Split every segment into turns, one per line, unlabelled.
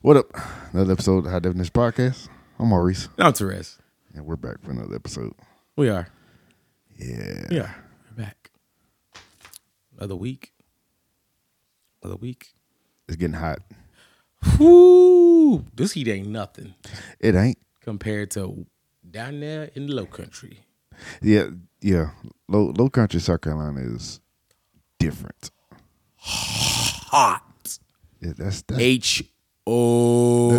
What up? Another episode of High Definition Podcast. I'm Maurice,
I'm Therese.
and we're back for another episode.
We are.
Yeah.
Yeah. We're back. Another week. Another week.
It's getting hot.
Whoo! This heat ain't nothing
It ain't.
compared to down there in the low country.
Yeah, yeah. Low Low Country, South Carolina is different.
Hot.
Yeah, that's that's
H O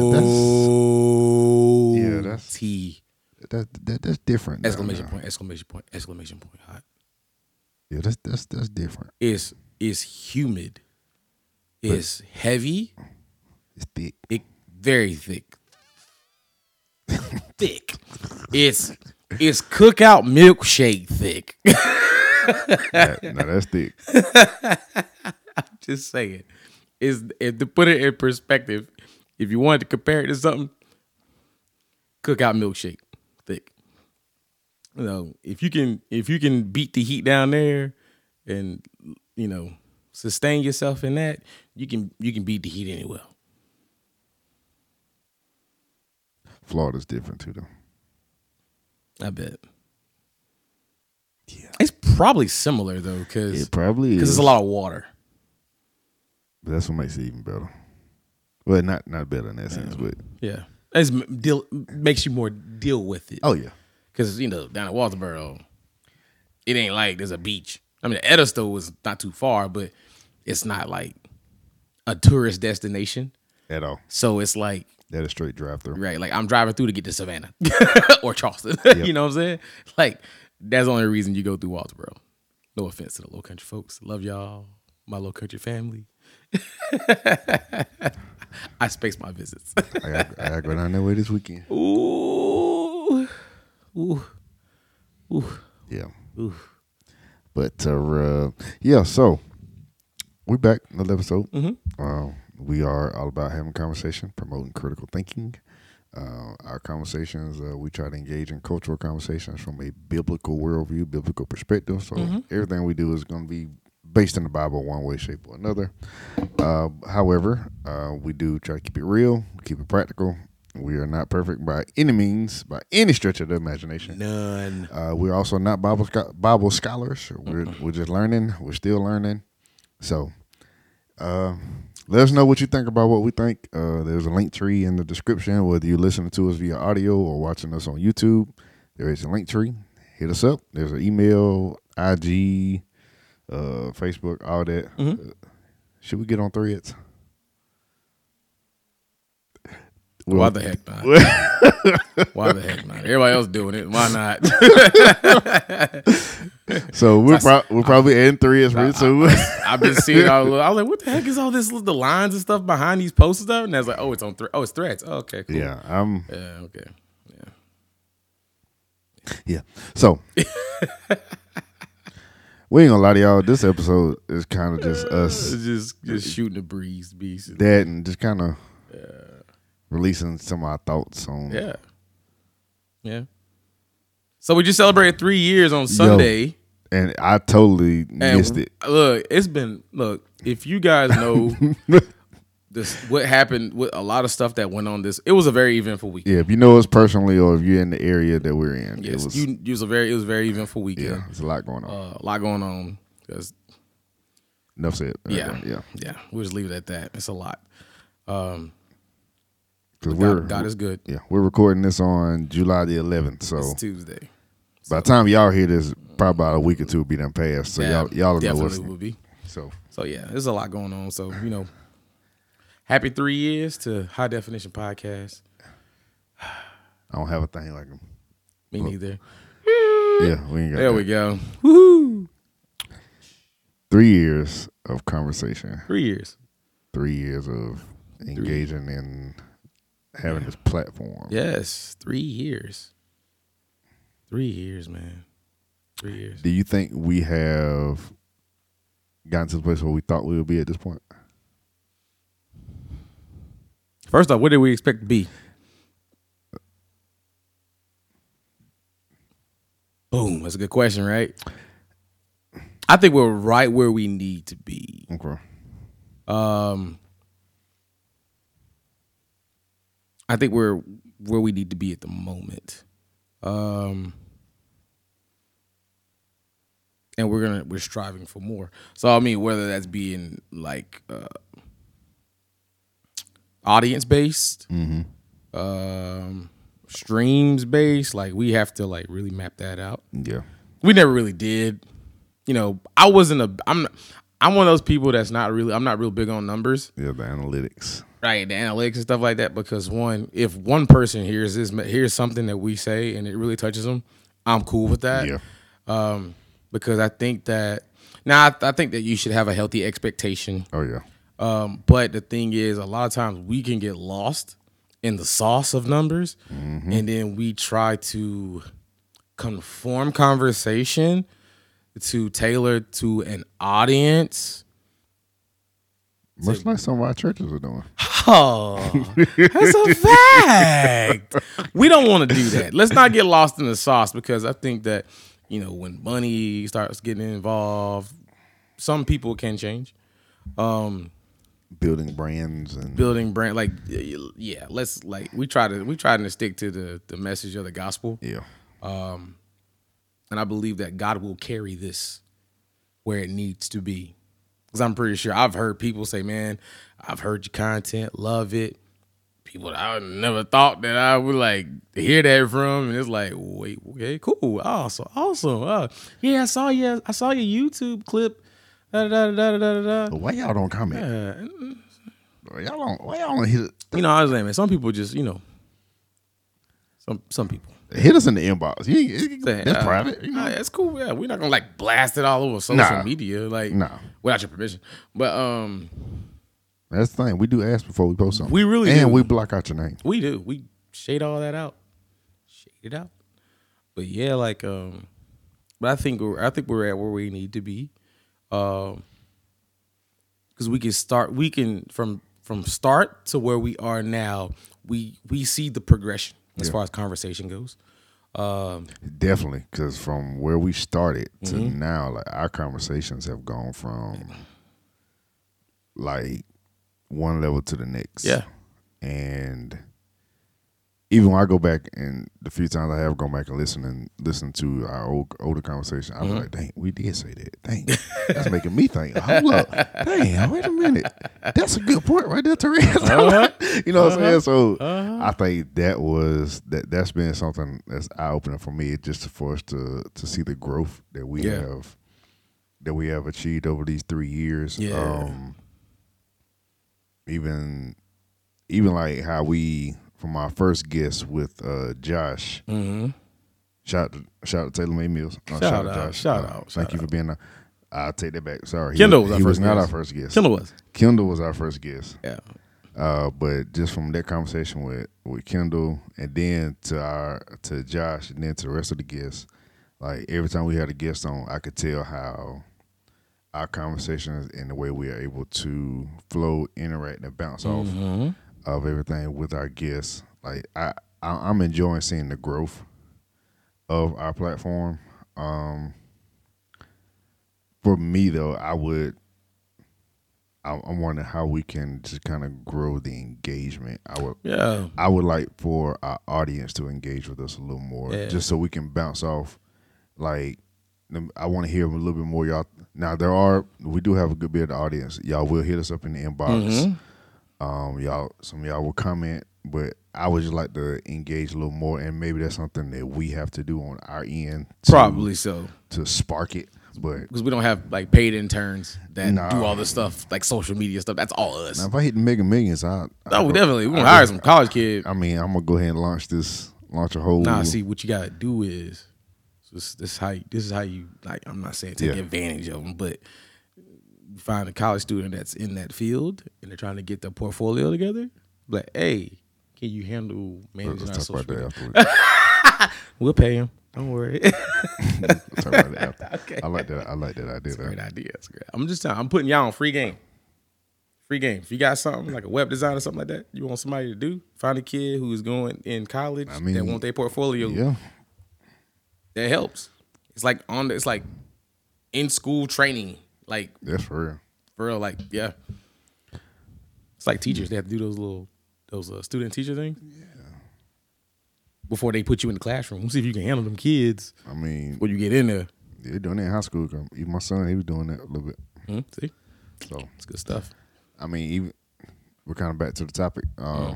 Yeah, that's-
T.
that, that that's different.
Exclamation point, exclamation point, exclamation point. Hot.
Yeah, that's that's that's different.
It's it's humid. It's heavy.
It's thick.
it very thick. thick. It's it's cookout milkshake thick.
That- now that's thick.
I'm just saying. Is if to put it in perspective, if you wanted to compare it to something, cookout milkshake thick. You know, if you can if you can beat the heat down there and you know sustain yourself in that, you can you can beat the heat anywhere.
Florida's different too, though.
I bet. Yeah. It's probably similar though, because
It probably is.
because it's a lot of water.
But that's what makes it even better. Well, not not better in that sense, but
Yeah, it's deal makes you more deal with it.
oh yeah,
because you know down at Walterboro, it ain't like there's a beach. I mean, Edisto is not too far, but it's not like a tourist destination.
at all.
So it's like
That is straight drive through.
right, like I'm driving through to get to Savannah or Charleston. you know what I'm saying? Like that's the only reason you go through Walterboro. No offense to the low country folks. Love y'all, my low country family. I space my visits.
I got I got to go down that way this weekend.
Ooh, ooh, ooh,
Yeah.
ooh.
But uh, yeah, so we're back another episode.
Mm-hmm.
Uh, we are all about having conversation, promoting critical thinking. Uh, our conversations, uh, we try to engage in cultural conversations from a biblical worldview, biblical perspective. So
Mm-hmm.
everything we do is going to be based in the Bible, one way, shape, or another. Uh, however, uh, we do try to keep it real, keep it practical. We are not perfect by any means, by any stretch of the imagination.
None.
Uh, we're also not Bible Bible scholars. We're we're just learning. We're still learning. So, uh, let us know what you think about what we think. Uh, there's a Linktree in the description. Whether you're listening to us via audio or watching us on YouTube, there is a Linktree. Hit us up. There's an email, IG, uh, Facebook, all that. Uh, should we get on threads?
Why the heck not? Why the heck not? Everybody else doing it. Why not?
So we're pro- we're probably adding threads real soon.
I've been seeing all. I was like, what the heck is all this? The lines and stuff behind these posts and stuff. And I was like, oh, it's on. Thre- oh, it's threads. Oh, okay, cool.
yeah, I'm.
Yeah. Okay. Yeah.
Yeah. So we ain't gonna lie to y'all. This episode is kind of just uh,
us just just uh, shooting the breeze, beast.
that and just kind of releasing some of our thoughts on.
Yeah. Yeah. So we just celebrated three years on Sunday.
And I totally
And
missed it.
Look, it's been look. If you guys know this, what happened with a lot of stuff that went on this, it was a very eventful weekend.
Yeah, if you know us personally or if you're in the area that we're in,
Yes,
it was
you, it was a very, it was a very eventful weekend.
yeah, there's a lot going on.
Uh, a lot going on. 'cause-
Enough said.
yeah,
yeah.
yeah. We'll just leave it at that. It's a lot. Um,
Because we're
God, is good.
yeah we're recording this on July the 11th. So
It's Tuesday.
by the time y'all hear this, probably about a week or two will be done past. So
Yeah,
y'all y'all know what's
will be.
so.
So yeah, there's a lot going on. So you know, happy three years to High Definition Podcast.
I don't have a thing like them.
Me neither.
Yeah, we ain't got
There
that.
we go. Woohoo!
three years of conversation,
Three years.
three years of engaging in having this platform.
Yes, three years. Three years, man. Three years.
Do you think we have gotten to the place where we thought we would be at this point?
First off, what did we expect to be? Boom. That's a good question, right? I think we're right where we need to be.
Okay.
Um, I think we're where we need to be at the moment. Um, and we're gonna we're striving for more. So I mean, whether that's being like uh, audience based, um, streams based, like we have to like really map that out.
Yeah.
We never really did. You know, I wasn't a. I'm. I'm one of those people that's not really. I'm not real big on numbers
Yeah, the analytics.
right the analytics and stuff like that because one if one person hears this hears something that we say and it really touches them i'm cool with that
Yeah.
um because i think that now I, I think that you should have a healthy expectation
Oh yeah.
Um but the thing is a lot of times we can get lost in the sauce of numbers and then we try to conform conversation to tailor to an audience
Much like some of our churches are doing.
Oh, that's a fact. we don't want to do that. Let's not get lost in the sauce because I think that, you know, when money starts getting involved, some people can change.
Building brands and
Building brand like yeah, let's like we try to we try to stick to the the message of the gospel.
yeah.
Um and I believe that God will carry this where it needs to be. Because I'm pretty sure I've heard people say, man, I've heard your content, love it. People that I never thought that I would like hear that from. And it's like, wait, okay, cool. Awesome. Awesome. Oh, yeah, I saw you. I saw your YouTube clip. Da, da, da, da, da, da,
But why y'all don't comment?
da.
Why Y'all don't. Why y'all don't hit it?
You know, I was saying, man, some people just, you know, some some people.
Hit us in the inbox. You ain't-
Say,
that's
uh,
private. You know?
that's cool. Yeah, we're not gonna like blast it all over social
Nah.
media, like
Nah.
without your permission. But um,
That's the thing. We do ask before we post something.
We really
and
do.
we block out your name.
we do. We shade all that out, shade it out. But yeah, like um, but I think we're I think we're at where we need to be, um, because we can start. We can from from start to where we are now. We we see the progression as
Yeah.
far as conversation goes. Um,
Definitely, because from where we started to
Mm-hmm.
now, like our conversations have gone from like one level to the next.
Yeah.
and even when I go back and the few times I have gone back and listen and listen to our old, older conversation, I was
Mm-hmm.
like, "Dang, we did say that. Dang, that's making me think. Hold up, dang, wait a minute, that's a good point right there, Therese.
Uh-huh.
you know what I'm saying? So I think that was that. That's been something that's eye opening for me, just for us to to see the growth that we
Yeah.
have that we have achieved over these three years.
Yeah.
Um, even even like how we from our first guest with uh Josh.
mhm.
Shout shout out to Taylor May Mills. Uh,
Shout out, shout
Uh,
out,
Thank
shout
you for being. A, I'll take that back. Sorry, he
Kendall
was,
was our
he
first
was not
guest.
our first guest.
Kendall was
Kendall was our first guest.
yeah.
Uh, but just from that conversation with with Kendall, and then to our to Josh, and then to the rest of the guests, like every time we had a guest on, I could tell how our conversations and the way we are able to flow, interact, and bounce off
Mhm.
Of everything with our guests. Like I, I I'm enjoying seeing the growth of our platform. Um, for me though, I would. I'm I'm wondering how we can just kind of grow the engagement. I would,
Yeah.
I would like for our audience to engage with us a little more,
Yeah.
just so we can bounce off. Like, I want to hear a little bit more, y'all. Now there are, we do have a good bit of audience. Y'all will hit us up in the inbox.
Mhm.
Um, y'all, some of y'all will comment, but I would just like to engage a little more, and maybe that's something that we have to do on our end, to,
Probably so.
to spark it. But
because we don't have like paid interns that
Nah.
do all this stuff like social media stuff. That's all us.
now if I hit the mega millions, I, I
No, definitely. We're gonna hire some college kid.
I mean, I'm gonna go ahead and launch this, launch a whole.
Nah, see what you gotta do is this, this is how you, this is how you like. I'm not saying take
Yeah.
advantage of them, but find a college student that's in that field and they're trying to get their portfolio together. Like, hey, can you handle managing our
Let's talk
social media? We'll pay him. Don't worry.
Let's talk about that.
Okay.
I like that. I like that idea.
great idea. Great. I'm just telling. I'm putting y'all on free game. Free game. If you got something like a web design or something like that, you want somebody to do, find a kid who's going in college
I mean,
that want their portfolio.
Yeah,
That helps. It's like on. the- It's like in school training. Like
that's for real.
for real. Like yeah. It's like teachers. They have to do those little those uh, student teacher things. Yeah. Before they put you in the classroom, see if you can handle them kids.
I mean,
When you get in there,
they're doing it in high school. Even my son, he was doing that a little bit.
Hmm, see,
So
it's good stuff.
I mean, even we're kind of back to the topic. Uh,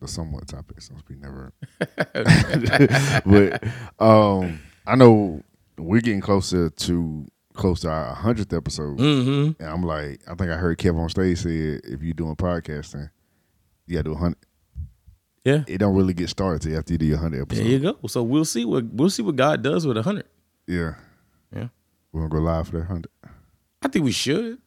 The somewhat topic, since we never. but um, I know we're getting closer to close to our hundredth episode,
Mm-hmm.
and I'm like, I think I heard Kev on stage said, if you're doing podcasting, you got to do a hundred.
Yeah.
It don't really get started till after you do your hundred
There you go. So we'll see what we'll see what God does with a hundred.
Yeah,
Yeah.
we're gonna go live for that hundred.
I think we should.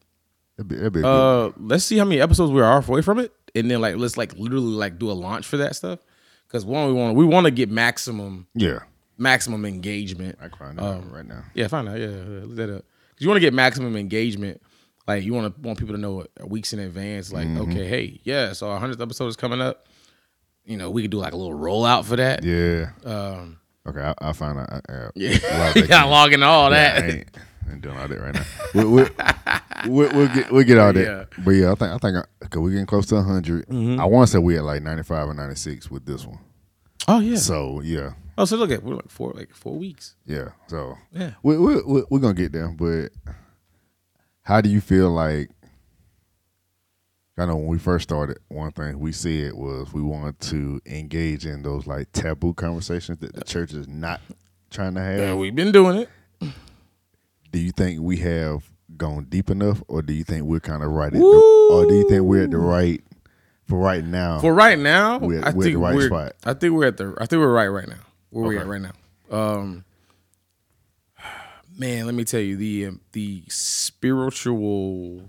That'd be, that'd be good.
Uh, let's see how many episodes we are away from it, and then like let's like literally like do a launch for that stuff. Because one, we want we want to get maximum
yeah.
Maximum engagement.
I find out
Um,
right now.
Yeah, find out. Yeah, yeah, look that up. Because you want to get maximum engagement. Like you want to want people to know weeks in advance. Like,
Mm-hmm.
okay, hey, yeah, so our hundredth episode is coming up. You know, we could do like a little rollout for that.
Yeah.
Um,
Okay, I, I'll find out. I, I,
yeah,
Log
you got
in.
all
Yeah,
that.
I ain't, ain't doing all that right now. We'll, we'll, we'll, we'll get we'll get all that.
Yeah.
But yeah, I think I think cause we're getting close to 100.
Mm-hmm.
I want to say we at like 95 or 96 with this one.
Oh yeah.
So yeah,
oh, so look at we're like four like four weeks.
yeah. So
Yeah.
we we we we're gonna get there. But how do you feel like? I know when we first started, one thing we said was we wanted to engage in those like taboo conversations that the church is not trying to have.
Yeah, we've been doing it.
do you think we have gone deep enough, or do you think we're kind of right at the, or do you think we're at the right for right now?
For right now,
We're-
I
we're at the right
we're.
spot.
I think we're at the. I think we're right right now. Where we
Okay.
at right now? Um, man, let me tell you the um, the spiritual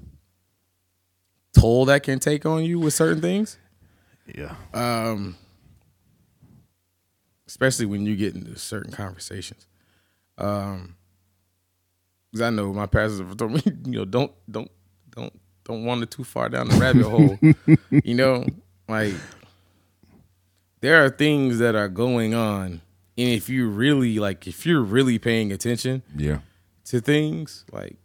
toll that can take on you with certain things,
yeah,
um, especially when you get into certain conversations. Um, because I know my pastors have told me, you know, don't don't don't don't wander too far down the rabbit hole. you know, like there are things that are going on, and if you really like, if you're really paying attention
yeah.
to things, like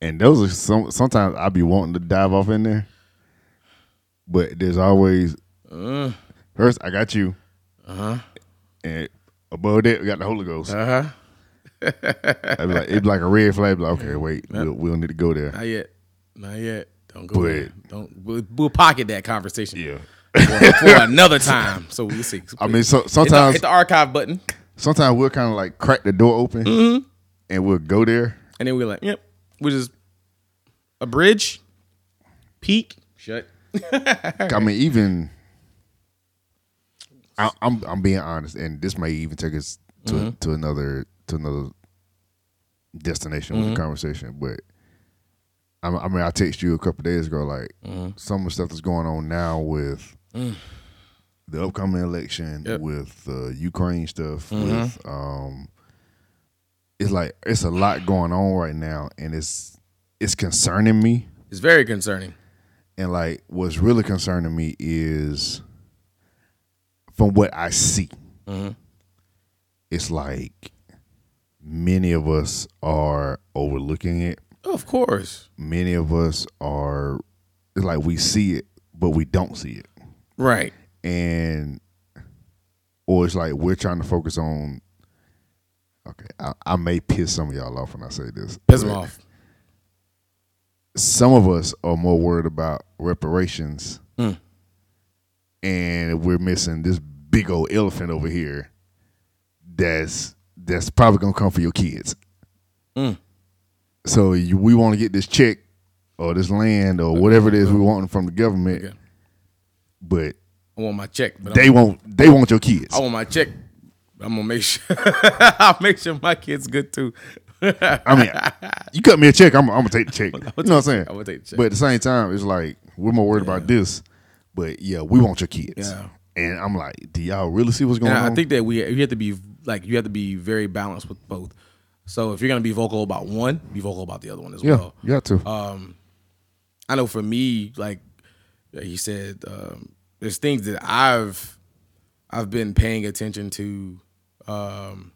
And those are some. Sometimes I'd be wanting to dive off in there, but there's always
uh
first I got you, uh
huh,
and above that we got the Holy Ghost.
uh huh,
I'd be like, it'd be like a red flag. Like, okay, wait, we'll, we'll need to go there.
not yet, not yet. Don't go
But-
there. Don't. We'll, we'll pocket that conversation
Yeah.
For, for another time. So we'll see.
I mean, so
Hit the-
sometimes
hit the archive button,
sometimes we'll kind of like crack the door open,
Mm-hmm.
and we'll go there.
and then we're like, yep, which is a bridge, peak, shut.
I mean, even I, I'm I'm being honest, and this may even take us to
Mm-hmm.
to another to another destination
Mm-hmm.
with the conversation. But I, I mean, I texted you a couple days ago, like
Mm-hmm.
some of the stuff that's going on now with
Mm.
the upcoming election,
Yep.
with uh, Ukraine stuff,
Mm-hmm.
with um, it's like it's a lot going on right now, and it's it's concerning me.
It's very concerning.
And like what's really concerning me is from what I see, it's like many of us are overlooking it.
Of course,
Many of us are it's like we see it, but we don't see it.
Right.
And or it's like we're trying to focus on okay, I, I may piss some of y'all off when I say this.
Piss them off.
some of us are more worried about reparations
Mm.
and we're missing this big old elephant over here that's that's probably gonna come for your kids
Mm.
so you, we want to get this check or this land or whatever it is we want from the government
Okay.
But
I want my check, but
they
I'm,
want they want your kids
I want my check. I'm gonna make sure. I'll make sure my kid's good too.
i mean you cut me a check i'm, I'm gonna take the check you know what i'm saying
I would take the check.
but at the same time it's like we're more worried about this but yeah we want your kids
Yeah.
and i'm like do y'all really see what's going
And
on
I think that we you have to be like you have to be very balanced with both. So if you're gonna be vocal about one, be vocal about the other one as
yeah
well.
you got to
Um, I know for me, like he said, um, there's things that I've I've been paying attention to. Um,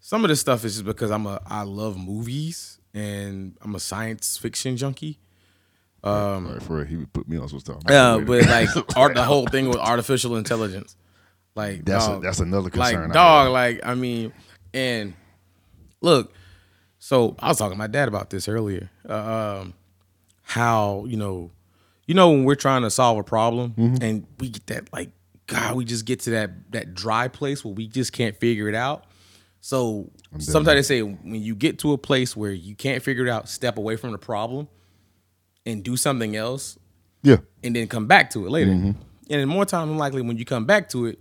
some of this stuff is just because I'm a I love movies and I'm a science fiction junkie. Um,
for he would put me on some stuff.
yeah, but like art, the whole thing with artificial intelligence, like
that's a, that's another concern.
like dog,
have.
like I mean, and look, so I was talking to my dad about this earlier. Uh, um, how you know, you know when we're trying to solve a problem
Mm-hmm.
and we get that like God, we just get to that that dry place where we just can't figure it out. So sometimes they say when you get to a place where you can't figure it out, step away from the problem and do something else
yeah,
and then come back to it later.
Mm-hmm.
And then more time than likely, when you come back to it,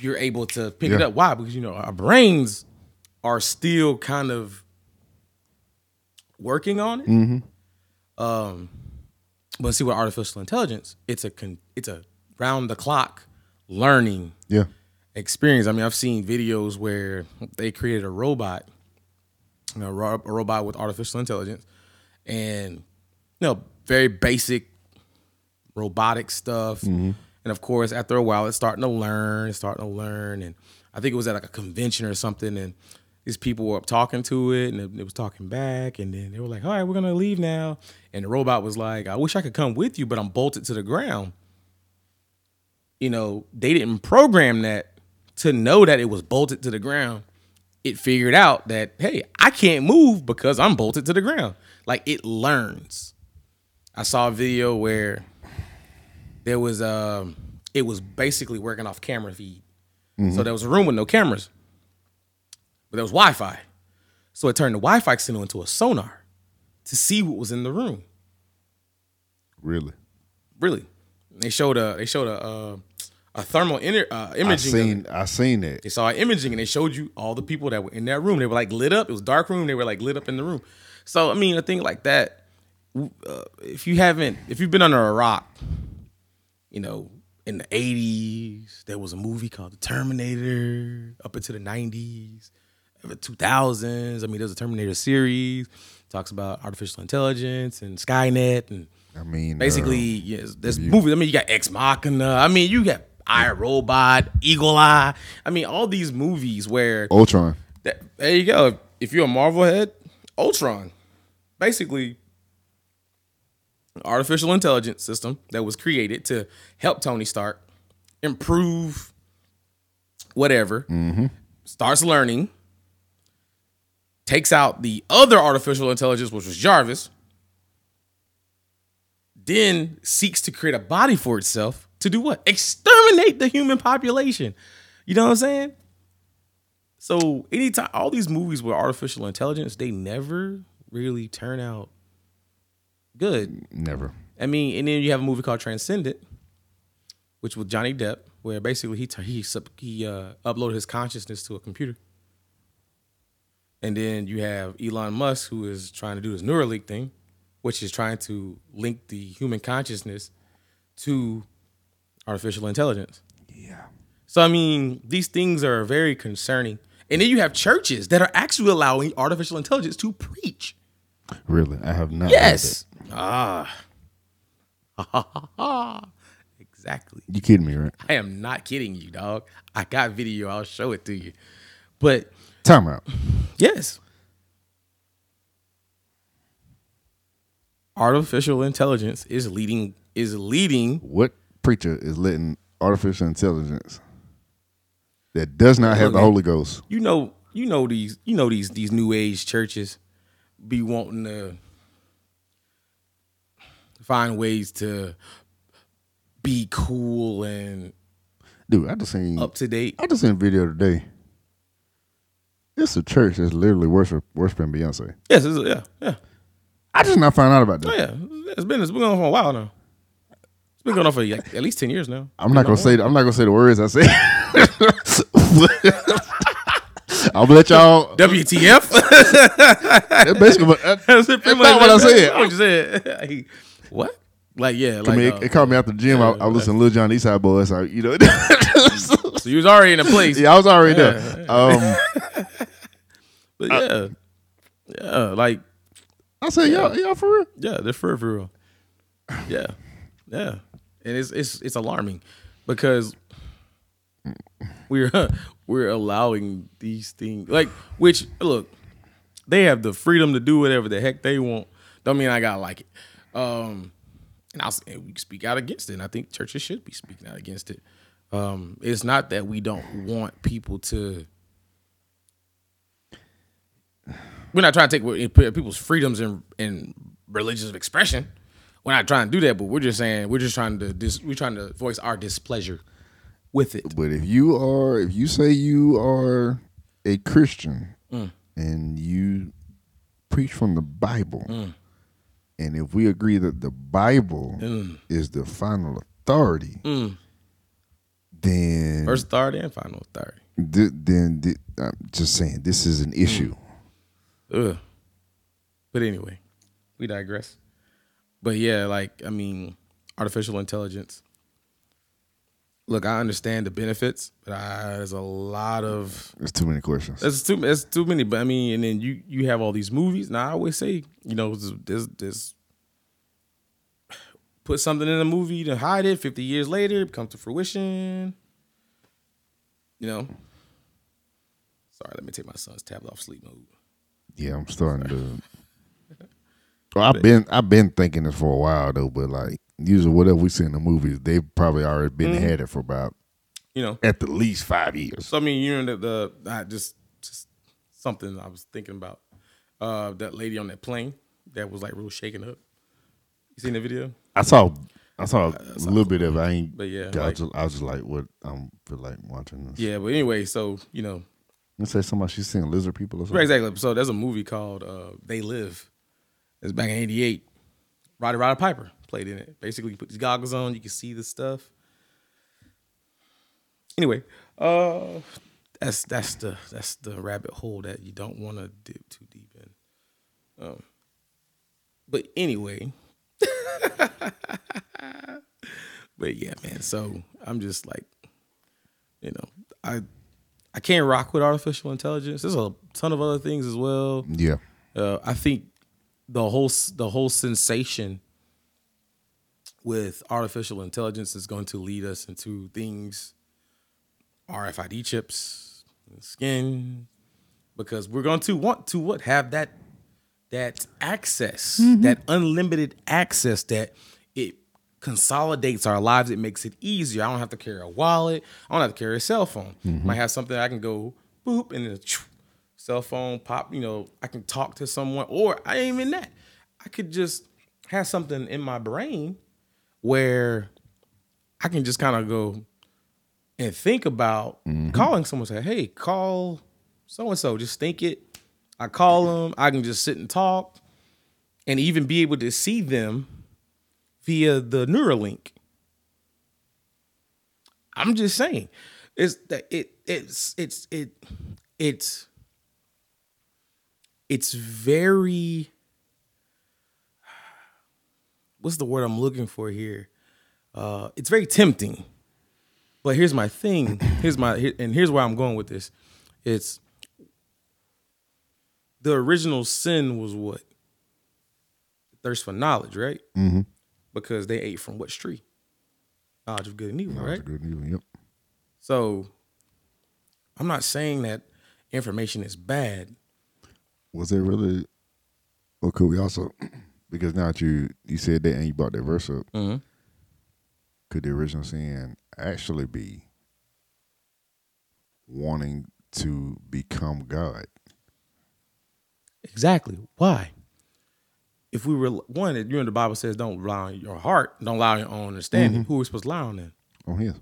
you're able to pick it up. Why? Because you know our brains are still kind of working on it.
Mm-hmm.
Um, but see, with artificial intelligence, it's a con- it's a round the clock learning
yeah,
experience. I mean, I've seen videos where they created a robot, you know, ro- a robot with artificial intelligence, and you know, very basic robotic stuff. Mm-hmm. And of course, after a while, it's starting to learn, it's starting to learn. And I think it was at like a convention or something, and these people were up talking to it, and it, it was talking back, and then they were like, "All right, we're gonna leave now." And the robot was like, "I wish I could come with you, but I'm bolted to the ground." you know, they didn't program that to know that it was bolted to the ground. It figured out that, hey, I can't move because I'm bolted to the ground. Like it learns. I saw a video where there was um it was basically working off camera feed. So there was a room with no cameras. But there was Wi-Fi. So it turned the Wi-Fi signal into a sonar to see what was in the room.
really.
Really. They showed a they showed a uh, a thermal inter, uh,
I
imaging. of
seen I seen that.
They saw imaging and they showed you all the people that were in that room. They were like lit up. It was dark room. They were like lit up in the room. So I mean, a thing like that. Uh, if you haven't, if you've been under a rock, you know, in the '80s, there was a movie called The Terminator. Up into the '90s, the 2000s. I mean, there's a Terminator series. Talks about artificial intelligence and Skynet and
I mean,
basically
uh,
yes there's movies. I mean you got ex machina. I mean you got i robot eagle eye. I mean all these movies where
Ultron.
that, there you go. If you're a marvel head ultron. Basically an artificial intelligence system that was created to help tony stark improve whatever starts learning takes out the other artificial intelligence which was jarvis then seeks to create a body for itself to do what? Exterminate the human population. You know what I'm saying? So anytime all these movies with artificial intelligence, they never really turn out good.
Never.
I mean, and then you have a movie called Transcendence, which with Johnny Depp, where basically he t- he sub- he uh, uploaded his consciousness to a computer. And then you have Elon Musk, who is trying to do his Neuralink thing, which is trying to link the human consciousness to artificial intelligence.
Yeah.
So I mean, these things are very concerning. And then you have churches that are actually allowing artificial intelligence to preach.
Really, I have not.
Yes. Ah. exactly.
You kidding me, right?
I am not kidding you, dog. I got video. I'll show it to you. But
Time out.
yes, artificial intelligence is leading is leading.
What preacher is letting artificial intelligence that does not have the Holy Ghost?
You know, you know these. You know these these new age churches be wanting to find ways to be cool and
Dude, I just seen
up to date.
I just seen a video today. It's a church that's literally worship worshiping Beyonce.
Yes, it's, yeah, yeah.
I just not found out about that.
Oh yeah, it's been it's been going on for a while now. It's been going on for like, at least ten years now.
I'm not gonna say I'm not gonna say the words I say. I'm gonna let y'all.
WTF?
That's basically what, that,
That's
that's not what I said.
What you said? Like, what? Like yeah,
I
like
mean,
uh,
it, it called me after the gym. I, I was listening to Lil Jon Eastside Boys. So, you know,
so you was already in a place.
yeah, I was already there. Um,
But yeah, yeah, like
I said, y'all, y'all for real?
yeah, they're for for real. Yeah, yeah, and it's it's it's alarming because we're we're allowing these things like which look they have the freedom to do whatever the heck they want. Don't mean I gotta like it, Um, and I'll say we speak out against it. And I think churches should be speaking out against it. Um, it's not that we don't want people to. We're not trying to take people's freedoms and and religious expression. We're not trying to do that, but we're just saying we're just trying to dis, we're trying to voice our displeasure with it.
But if you are, if you say you are a Christian mm. and you preach from the Bible, mm. and if we agree that the Bible mm. is the final authority, then
First authority and final authority.
th- then th- I'm just saying this is an issue.
Ugh. But anyway, we digress. But yeah, like I mean, artificial intelligence. Look, I understand the benefits, but I, there's a lot of
There's too many questions.
That's too. That's too many. But I mean, and then you you have all these movies. Now I always say, you know, this this put something in a movie to hide it. Fifty years later, it comes to fruition. You know. Sorry, let me take my son's tablet off sleep mode.
Yeah, I'm starting to. Well, I've been I've been thinking this for a while though, but like usually whatever we see in the movies, they've probably already been
Mm-hmm.
had it for about
You know.
at the least five years.
So I mean, you know the the I just just something I was thinking about. Uh, that lady on that plane that was like real shaken up. You seen the video?
I saw I saw a little bit of. I ain't
But yeah,
I,
like-
was just, I was just like, what I'm feel like watching this.
Yeah, but anyway, so you know,
Let's say somebody she's seeing lizard people or something.
Right, exactly. So there's a movie called uh, They Live. It's back in '88. Roddy Roddy Piper played in it. Basically, you put these goggles on, you can see the stuff. Anyway, uh, that's that's the that's the rabbit hole that you don't want to dip too deep in. Um, but anyway, but yeah, man. So I'm just like, you know, I I can't rock with artificial intelligence. There's a ton of other things as well.
Yeah.
Uh, I think the whole the whole sensation with artificial intelligence is going to lead us into things RFID chips, skin, because we're going to want to what have that that access, that unlimited access that consolidates our lives. It makes it easier. I don't have to carry a wallet. I don't have to carry a cell phone. Mm-hmm. Might have something I can go boop and then choo, cell phone pop. You know, I can talk to someone, or I ain't even that. I could just have something in my brain where I can just kind of go and think about mm-hmm. calling someone. Say, hey, call so and so. Just think it. I call them. I can just sit and talk, and even be able to see them via the Neuralink. I'm just saying, it's that it it's it's it it's it's very what's the word I'm looking for here? Uh, it's very tempting. But here's my thing. Here's my and here's where I'm going with this. It's the original sin was what? Thirst for knowledge, right?
Mm-hmm.
Because they ate from what tree? Knowledge of good and evil,
was
right?
a good news. Yep.
So I'm not saying that information is bad.
Was there really? Or could we also? Because now that you you said that and you brought that verse up,
Mm-hmm.
could the original sin actually be wanting to become God?
Exactly. Why? If we were one, you know the Bible says, "Don't rely on your heart, don't rely on your own understanding." Mm-hmm. Who are we supposed to rely on then?
On his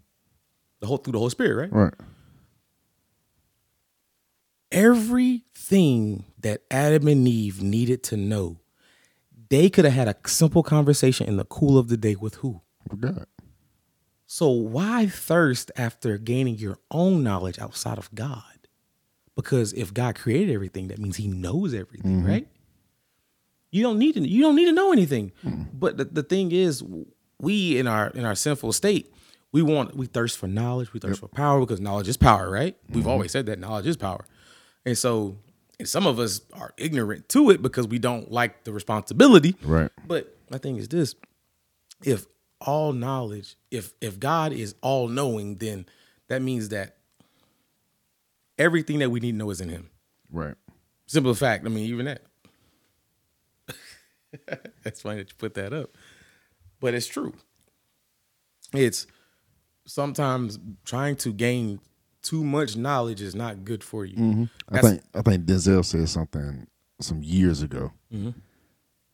The whole through the Holy Spirit, right?
right.
Everything that Adam and Eve needed to know, they could have had a simple conversation in the cool of the day with who?
For God.
So why thirst after gaining your own knowledge outside of God? Because if God created everything, that means He knows everything, mm-hmm. right? You don't need to. You don't need to know anything. Hmm. But the, the thing is, we in our in our sinful state, we want we thirst for knowledge. We thirst for power because knowledge is power, right? We've mm-hmm. always said that knowledge is power, and so and some of us are ignorant to it because we don't like the responsibility.
Right.
But my thing is this: if all knowledge, if if God is all knowing, then that means that everything that we need to know is in Him.
Right.
Simple fact. I mean, even that. That's funny that you put that up. But it's true. It's sometimes trying to gain too much knowledge is not good for you.
Mm-hmm. I think I think Denzel said something some years ago.
Mm-hmm.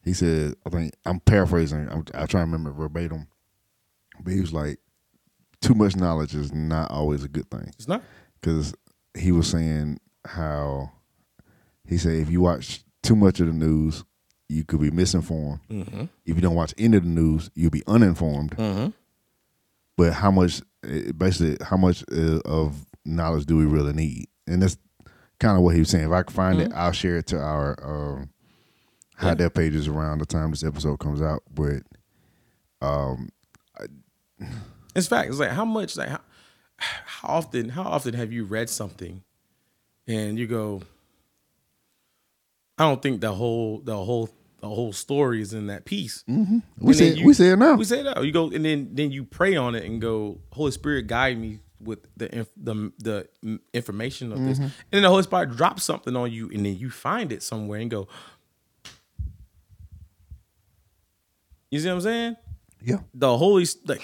He said, I think I'm paraphrasing. I'm, I try to remember verbatim, but he was like, "Too much knowledge is not always a good thing."
It's not.
because he was saying how he said if you watch too much of the news, you could be misinformed.
Mm-hmm.
If you don't watch any of the news, you'll be uninformed.
Mm-hmm.
But how much, eh, basically, how much uh, of knowledge do we really need? And that's kind of what he was saying. If I can find it, I'll share it to our um, HiDef pages around the time this episode comes out. But um,
It's fact. It's like how much like how, how often how often have you read something and you go I don't think the whole the whole the whole story is in that piece. Mm-hmm.
we
And then
say
you-
we say it now.
We say that. You go and then then you pray on it and go, Holy Spirit, guide me with the inf- the the information of this. Mm-hmm. And then the Holy Spirit drops something on you, and then you find it somewhere and go. You see what I'm saying?
yeah,
The Holy like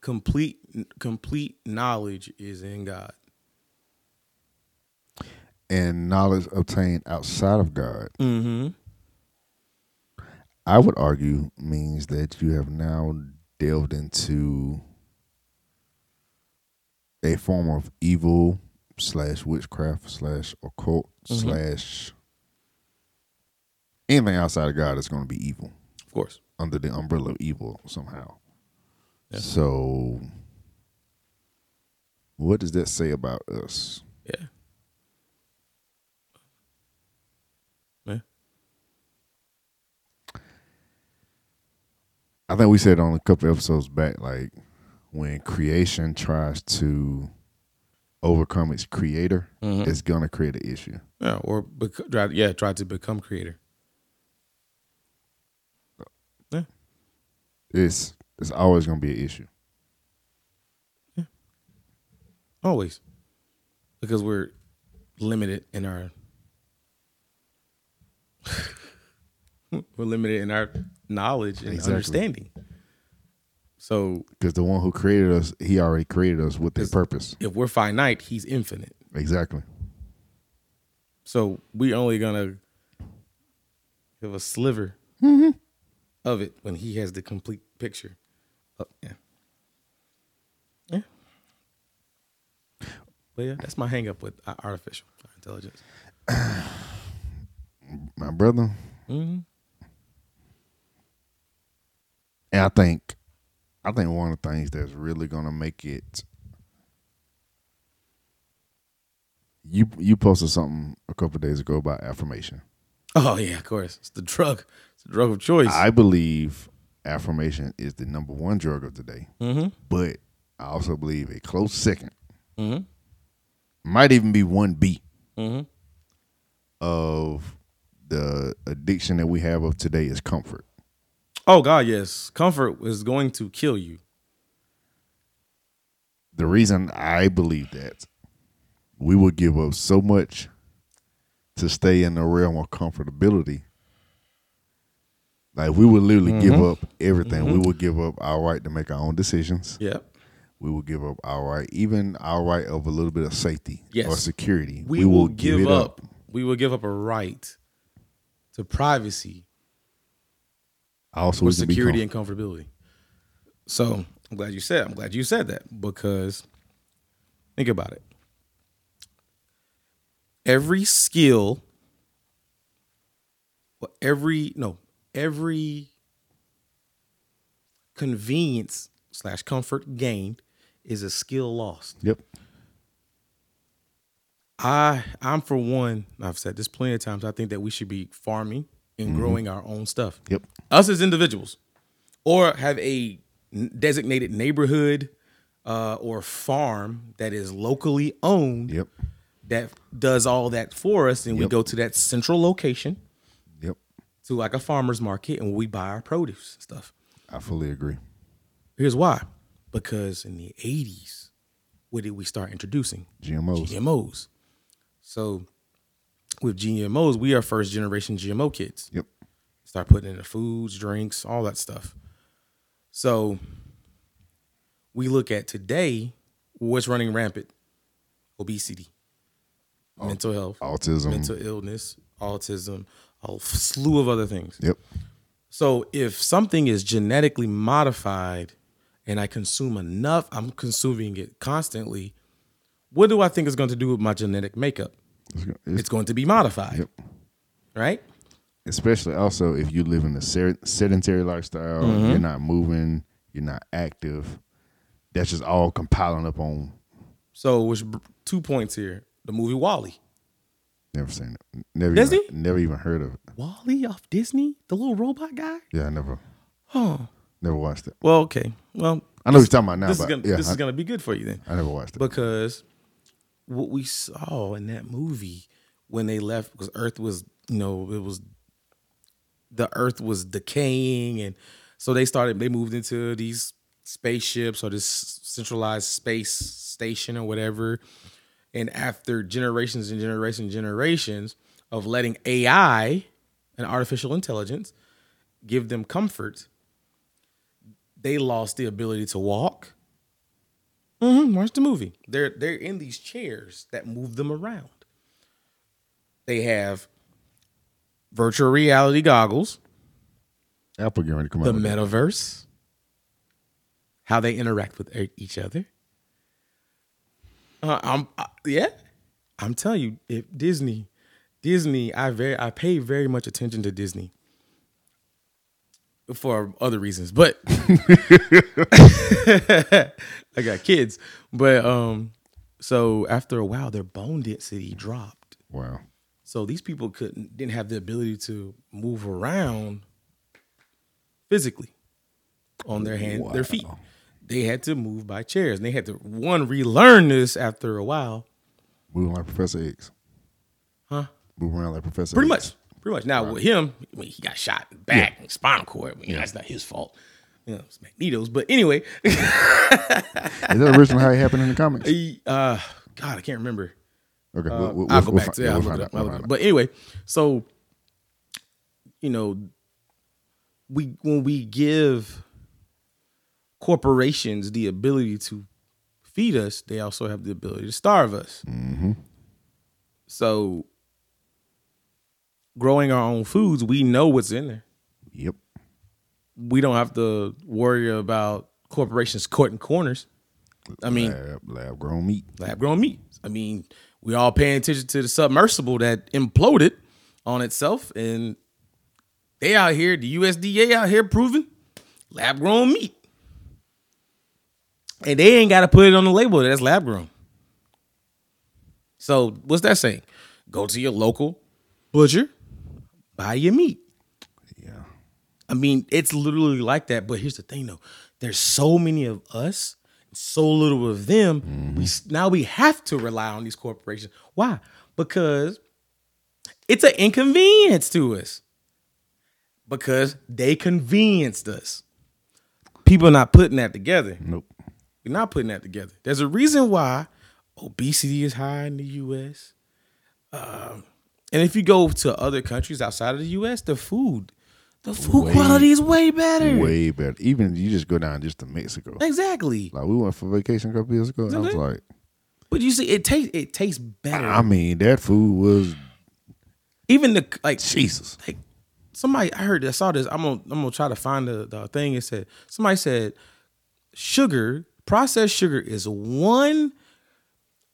complete complete knowledge is in God.
And knowledge obtained outside of God.
Mm-hmm.
I would argue means that you have now delved into a form of evil slash witchcraft slash occult slash anything outside of God is going to be evil
Of course.
under the umbrella of evil somehow.
Yeah.
So, what does that say about us?
Yeah.
I think we said on a couple episodes back, like when creation tries to overcome its creator,
Mm-hmm.
it's gonna create an issue.
Yeah. Or bec- try, yeah, try to become creator. Yeah.
It's it's always gonna be an issue.
Yeah, always. Because we're limited in our we're limited in our knowledge and
Exactly.
understanding. So
Because the one who created us, he already created us with
It's-
purpose.
if we're finite, he's infinite.
Exactly.
So we're only gonna have a sliver of it when he has the complete picture. Oh, yeah. Yeah. But yeah, that's my hang up with artificial intelligence.
My brother.
hmm
And I think I think one of the things that's really gonna make it you you posted something a couple of days ago about affirmation.
Oh yeah, of course. It's the drug. It's the drug of choice.
I believe affirmation is the number one drug of today,
mm-hmm.
but I also believe a close second
Mm-hmm.
might even be one B
Mm-hmm.
of the addiction that we have of today is comfort.
Oh God, yes. Comfort is going to kill you.
The reason I believe that we would give up so much to stay in the realm of comfortability. Like we would literally give mm-hmm. up everything. We mm-hmm. would give up our right to make our own decisions.
Yep.
We will give up our right, even our right of a little bit of safety
Yes.
or security.
We, will, give,
it
up. We will give up a right to privacy
Also,
for
we can be
security and comfortability. So I'm glad you said. I'm glad you said that because think about it. Every skill, well, every no, every convenience slash comfort gained is a skill lost.
Yep.
I I'm for one, I've said this plenty of times. I think that we should be farming and growing our own stuff.
Yep.
Us as individuals, or have a designated neighborhood uh, or farm that is locally owned
Yep.
that does all that for us, and we go to that central location
Yep.
to like a farmer's market, and we buy our produce and stuff.
I fully agree.
Here's why: because in the '80s, what did we start introducing?
GMOs.
GMOs. So with GMOs, we are first generation GMO kids.
Yep.
Start putting in the foods, drinks, all that stuff. So we look at today, what's running rampant? Obesity, mental health,
Autism.
mental illness, autism, a slew of other things.
Yep.
So if something is genetically modified and I consume enough, I'm consuming it constantly. What do I think is going to do with my genetic makeup?
It's, go- it's-
It's going to be modified,
Yep.
right?
especially also if you live in a ser- sedentary lifestyle,
Mm-hmm.
you're not moving, you're not active. That's just all compiling up on.
So, which two points here? The movie WALL-E.
Never seen it. Never.
Disney?
Even, never even heard of it.
WALL-E off Disney, the little robot guy.
Yeah, I never.
Oh,
Never watched it.
well, okay. Well,
I know what you're talking about now,
this is
but
gonna
yeah,
this
I,
is gonna be good for you then.
I never watched it.
because what we saw in that movie when they left because earth was you know it was the earth was decaying and so they started they moved into these spaceships or this centralized space station or whatever. And after generations and generations and generations of letting ai and artificial intelligence give them comfort they lost the ability to walk Mm-hmm. Watch the movie. They're they're in these chairs that move them around. They have virtual reality goggles,
Apple getting ready to come
the
out. with that.
metaverse, how they interact with each other. Uh, I'm uh, yeah, I'm telling you, if Disney, Disney, I very I pay very much attention to Disney for other reasons, but I got kids. But um, so after a while, their bone density dropped.
Wow.
So these people couldn't didn't have the ability to move around physically on their hand, their feet. They had to move by chairs, and they had to one relearn this after a while.
Moving like Professor X.
Huh?
Moving around like Professor
Pretty
X.
much, pretty much. Now with him, mean, he got shot in the back, and spinal cord. I mean, that's not his fault. You know, it's Magneto's. But anyway,
Is that originally how it happened in the comics?
he, uh, God, I can't remember.
Okay.
Uh,
we'll, we'll,
I'll
we'll
go back
fi-
to
yeah,
that.
We'll
look it up. I'll look it up. But anyway, so you know, we when we give corporations the ability to feed us, they also have the ability to starve us.
Mm-hmm.
So, growing our own foods, we know what's in there.
Yep.
We don't have to worry about corporations cutting corners. I mean,
lab, lab grown meat.
lab grown meat. I mean, we all paying attention to the submersible that imploded on itself, and they out here, the USDA out here proving lab grown meat, and they ain't got to put it on the label that's lab grown. So what's that saying? Go to your local butcher, buy your meat.
Yeah.
I mean, it's literally like that. But here's the thing, though: there's so many of us, so little of them. We now we have to rely on these corporations. Why? Because it's an inconvenience to us. Because they convenienced us. People are not putting that together.
Nope.
We're not putting that together. There's a reason why obesity is high in the U.S. Um, and if you go to other countries outside of the U.S., the food, the food
Way-
quality is way better.
Way better. Even you just go down just to Mexico.
Exactly.
Like we went for vacation a couple years ago. and I was
Mhm.
like,
But you see, it tastes it tastes better.
I mean, that food was
Even the like
Jesus.
like somebody I heard I saw this. I'm gonna I'm gonna try to find the, the thing. It said somebody said sugar, processed sugar is one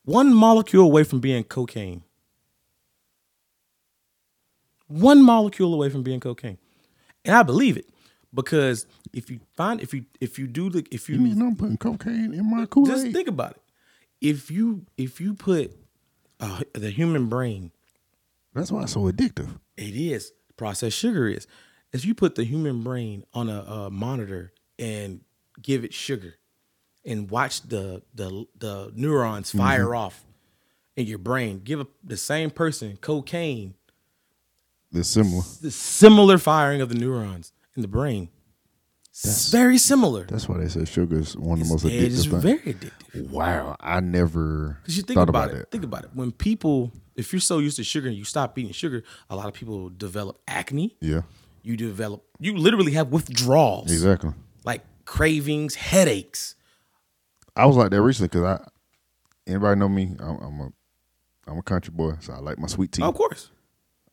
one molecule away from being cocaine. One molecule away from being cocaine. And I believe it. Because if you find if you if you do the if you
You mean I'm putting cocaine in my
just think about it. If you if you put uh, the human brain
That's why it's so addictive.
It is. Processed sugar is. If you put the human brain on a, a monitor and give it sugar and watch the the, the neurons fire off in your brain, give a, the same person cocaine,
They're similar.
the similar firing of the neurons in the brain. It's very similar.
That's why they say sugar is one of the most
It is
addictive things.
very addictive.
Wow, I never
Because you think about,
about,
it. Think about it. When people, if you're so used to sugar and you stop eating sugar, a lot of people develop acne.
Yeah,
You develop. You literally have withdrawals,
Exactly.
like cravings, headaches.
I was like that recently because I. Anybody know me? I'm, I'm a, I'm a country boy, so I like my sweet tea.
of course,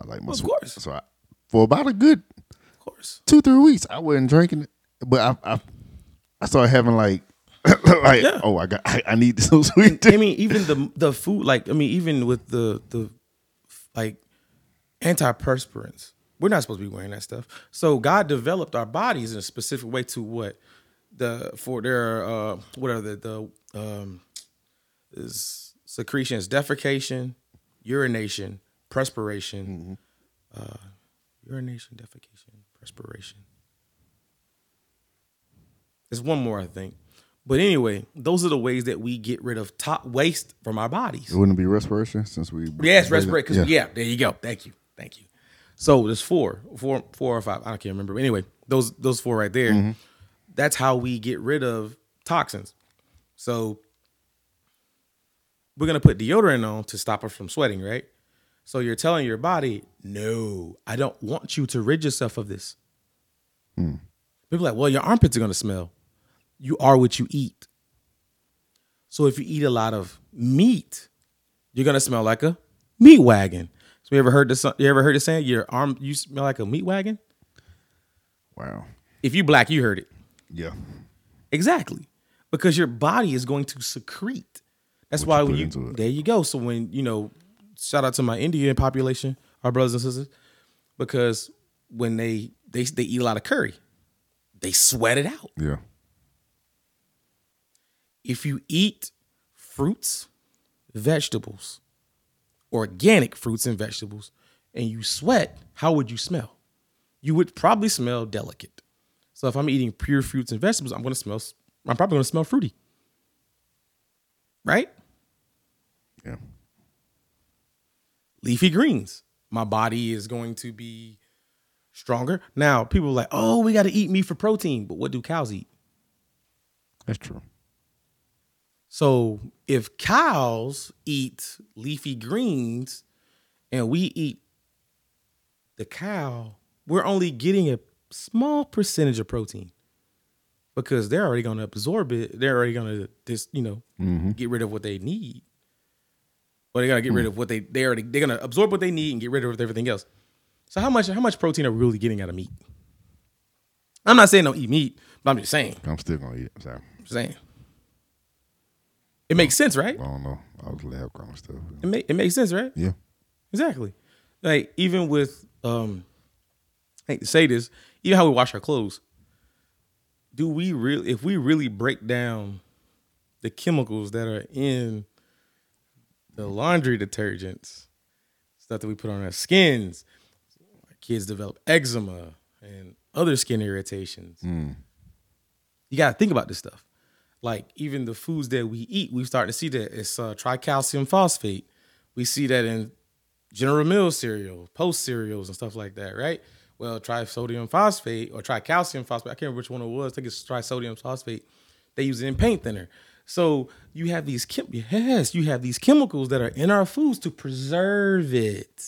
I like my
of
sweet.
course.
So I, for about a good
of course.
two, three weeks, I wasn't drinking it, but I, I, I started having like, like,
Yeah.
oh, I got, I, I need some sweet.
I mean, even the the food, like I mean, even with the the like antiperspirants, we're not supposed to be wearing that stuff. So God developed our bodies in a specific way to what the for their uh what are the the um is secretions, defecation, urination, perspiration, uh urination, defecation, perspiration. There's one more, I think. But anyway, those are the ways that we get rid of top waste from our bodies.
It wouldn't be respiration since we.
Yes, respirate. Cause
Yeah.
yeah. there you go. Thank you, thank you. So there's four, four, four or five. I can't remember. But anyway, those those four right there. That's how we get rid of toxins. So we're gonna put deodorant on to stop us from sweating, right? So you're telling your body, no, I don't want you to rid yourself of this. People are like, well, your armpits are gonna smell. You are what you eat. So if you eat a lot of meat, you're gonna smell like a meat wagon. So you ever heard this? You ever heard it saying your arm you smell like a meat wagon?
Wow.
If you black, you heard it
Yeah.
exactly because your body is going to secrete. That's
What
why
you
when you there you go. So when you know, shout out to my Indian population, our brothers and sisters, because when they they they eat a lot of curry, they sweat it out.
Yeah.
if you eat fruits, vegetables, organic fruits and vegetables, and you sweat, how would you smell? You would probably smell delicate. So if I'm eating pure fruits and vegetables, I'm gonna smell. I'm probably gonna smell fruity, right?
Yeah.
Leafy greens. My body is going to be stronger. Now people are like, oh, we got to eat meat for protein, but what do cows eat?
That's true.
So if cows eat leafy greens and we eat the cow, we're only getting a small percentage of protein because they're already going to absorb it. They're already going to just, you know, mm-hmm. get rid of what they need. Or they're going to get rid of what they they already they're going to absorb what they need and get rid of everything else. So how much how much protein are we really getting out of meat? I'm not saying don't eat meat, but I'm just saying.
I'm still gonna eat it. Sorry.
I'm saying. It makes sense, right?
I don't know. I was lab grown stuff.
It, make, it makes sense, right?
Yeah.
Exactly. Like even with um I hate to say this, even how we wash our clothes. Do we really if we really break down the chemicals that are in the laundry detergents, stuff that we put on our skins, our kids develop eczema and other skin irritations. You got to think about this stuff. Like even the foods that we eat, we start to see that it's uh, tricalcium phosphate. We see that in General Mills cereal, Post cereals, and stuff like that, right? Well, trisodium phosphate or tricalcium phosphate, I can't remember which one it was. I think it's trisodium phosphate. They use it in paint thinner. So you have these chem- yes, you have these chemicals that are in our foods to preserve it.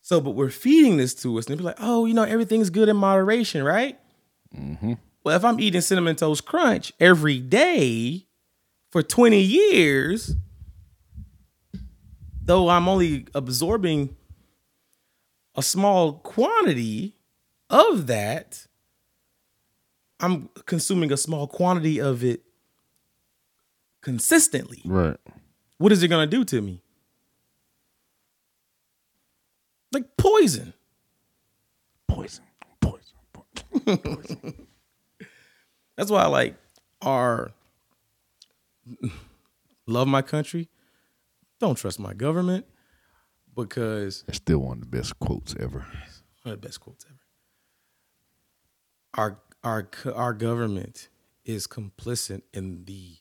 So, but we're feeding this to us, and be like, oh, you know, everything's good in moderation, right? Mm-hmm. Well, if I'm eating cinnamon toast crunch every day for 20 years, though I'm only absorbing a small quantity of that, I'm consuming a small quantity of it consistently.
Right.
What is it going to do to me? Like poison.
Poison. Poison. Poison.
That's why I like our love my country. Don't trust my government because
That's still one of the best quotes ever.
one of the best quotes ever. Our our our government is complicit in the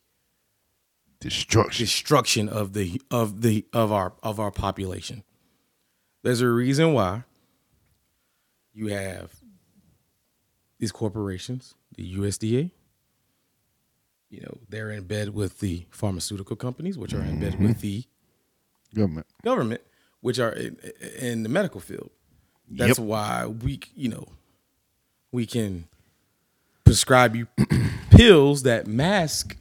Destruction.
destruction of the of the of our of our population. There's a reason why you have these corporations, the USDA. You know, they're in bed with the pharmaceutical companies, which are in bed mm-hmm. with the
Government.
government, which are in, in the medical field. That's
Yep.
why we, you know, we can prescribe you pills that mask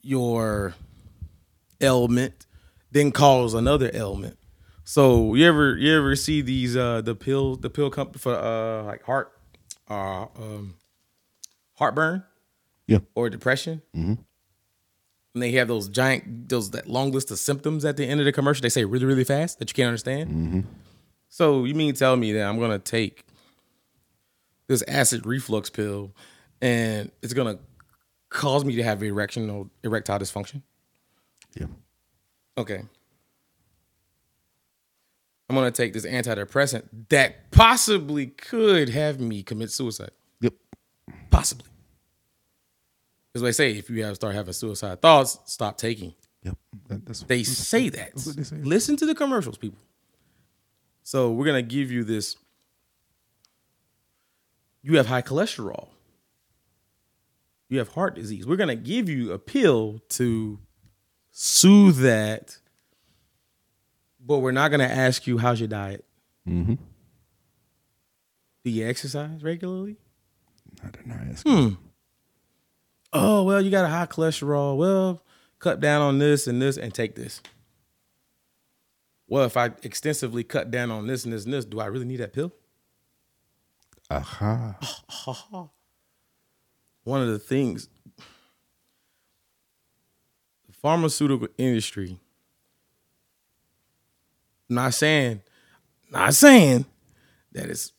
your ailment, then cause another ailment. So you ever you ever see these uh the pill the pill company for uh like heart uh um heartburn
Yeah.
or depression? Mm-hmm. And they have those giant those that long list of symptoms at the end of the commercial. They say really really fast that you can't understand. So you mean tell me that I'm gonna take this acid reflux pill and it's gonna cause me to have erectional erectile dysfunction?
Yeah.
Okay. I'm gonna take this antidepressant that possibly could have me commit suicide.
Yep.
Possibly. Because they say if you have start having suicide thoughts, stop taking.
Yep. That, that's
They say that.
they say.
Listen to the commercials, people. So we're gonna give you this. You have high cholesterol. You have heart disease. We're gonna give you a pill to soothe that, but we're not gonna ask you how's your diet.
Mm-hmm.
Do you exercise regularly?
I did not ask.
Hmm. Oh well, you got a high cholesterol. Well, cut down on this and this and take this. Well, if I extensively cut down on this and this and this, do I really need that pill?
Aha.
One of the things the pharmaceutical industry not saying not saying that it's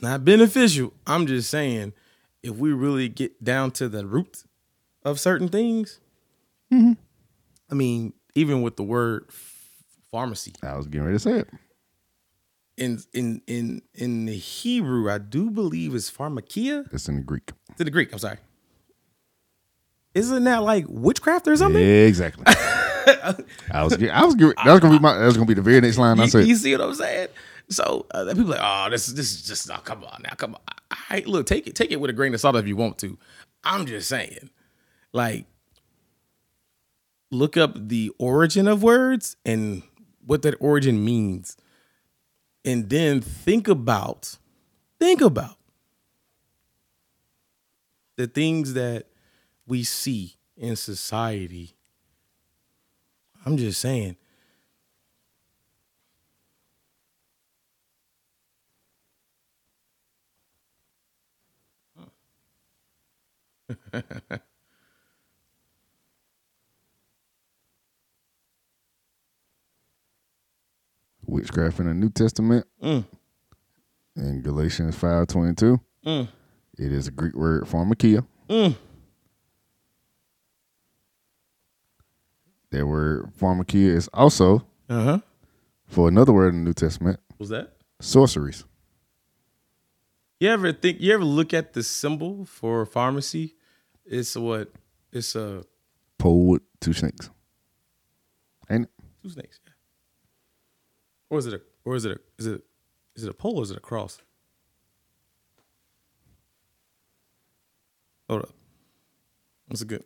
not beneficial. I'm just saying if we really get down to the root of certain things, mm-hmm. I mean, even with the word pharmacy
I was getting ready to say it.
In in in in the Hebrew, I do believe is pharmakia.
It's in the Greek.
To the Greek, I'm sorry. Isn't that like witchcraft or something?
Yeah, Exactly. I was. I was. That was gonna be my. That was gonna be the very next line I
You,
said.
you see what I'm saying? So uh, people like, oh, this this is just oh, come on now, come on. I, look, take it take it with a grain of salt if you want to. I'm just saying, like, look up the origin of words and what that origin means, and then think about think about the things that we see in society. I'm just saying.
Witchcraft in the New Testament.
Mm.
In Galatians five twenty two.
Mm.
It is a Greek word pharmakia.
Mm.
That word pharmakia is also
Uh huh.
for another word in the New Testament,
Was that?
sorceries.
You ever think? You ever look at the symbol for pharmacy? It's what? It's a
Pole with two snakes. Ain't it?
two snakes. Or is it a? Or is it a? Is it? Is it a pole or is it a cross? Hold up. That's a good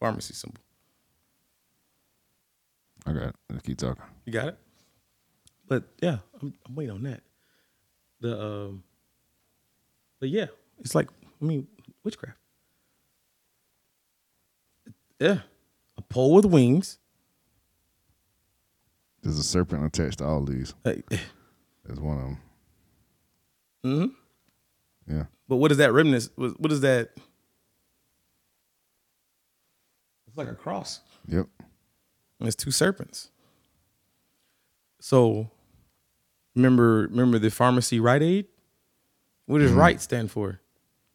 pharmacy symbol.
I got it. Let's keep talking.
You got it. But yeah, I'm, I'm waiting on that. The um, but yeah, it's like I mean witchcraft. Yeah, a pole with wings.
There's a serpent attached to all these.
Hey,
That's one of them.
mhm.
Yeah.
But what is that remnant? What what is that? It's like a cross.
Yep.
And it's two serpents. So remember remember the pharmacy Rite Aid? What does Rite stand for?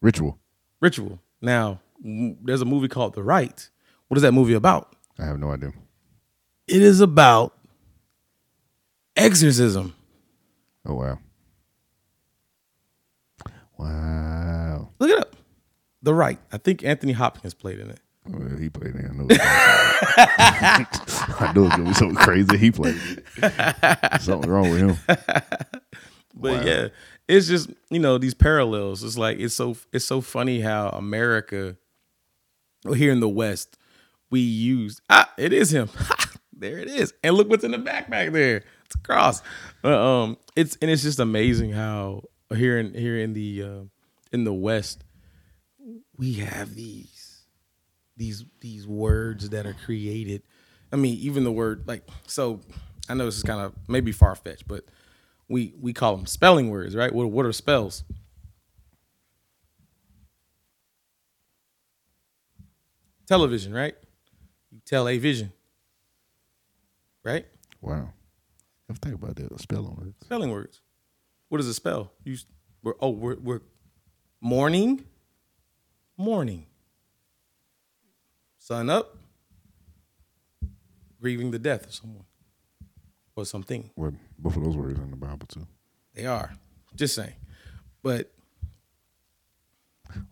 Ritual.
Ritual. Now, there's a movie called The Rite. What is that movie about?
I have no idea.
It is about exorcism.
Oh wow. Wow.
Look it up. The Rite. I think Anthony Hopkins played in it.
Well, he played it. I knew, it was I knew it was gonna be something crazy. He played it. Something wrong with him.
But yeah, it's just you know these parallels. It's like it's so it's so funny how America, here in the West, we use ah, it is him. there it is. And look what's in the backpack there. It's a cross. Uh, um, it's and it's just amazing how here in here in the uh, in the West we have these these these words that are created. I mean, even the word like so. I know this is kind of maybe far fetched, but we we call them spelling words, right? What what are spells? Television, right? You tell a vision, right?
Wow. Ever think about that? Spelling words.
Spelling words. What does a spell? You we're oh we're we're morning, morning. Sun up, grieving the death of someone or something.
Well, both of those words in the Bible too.
They are. Just saying. But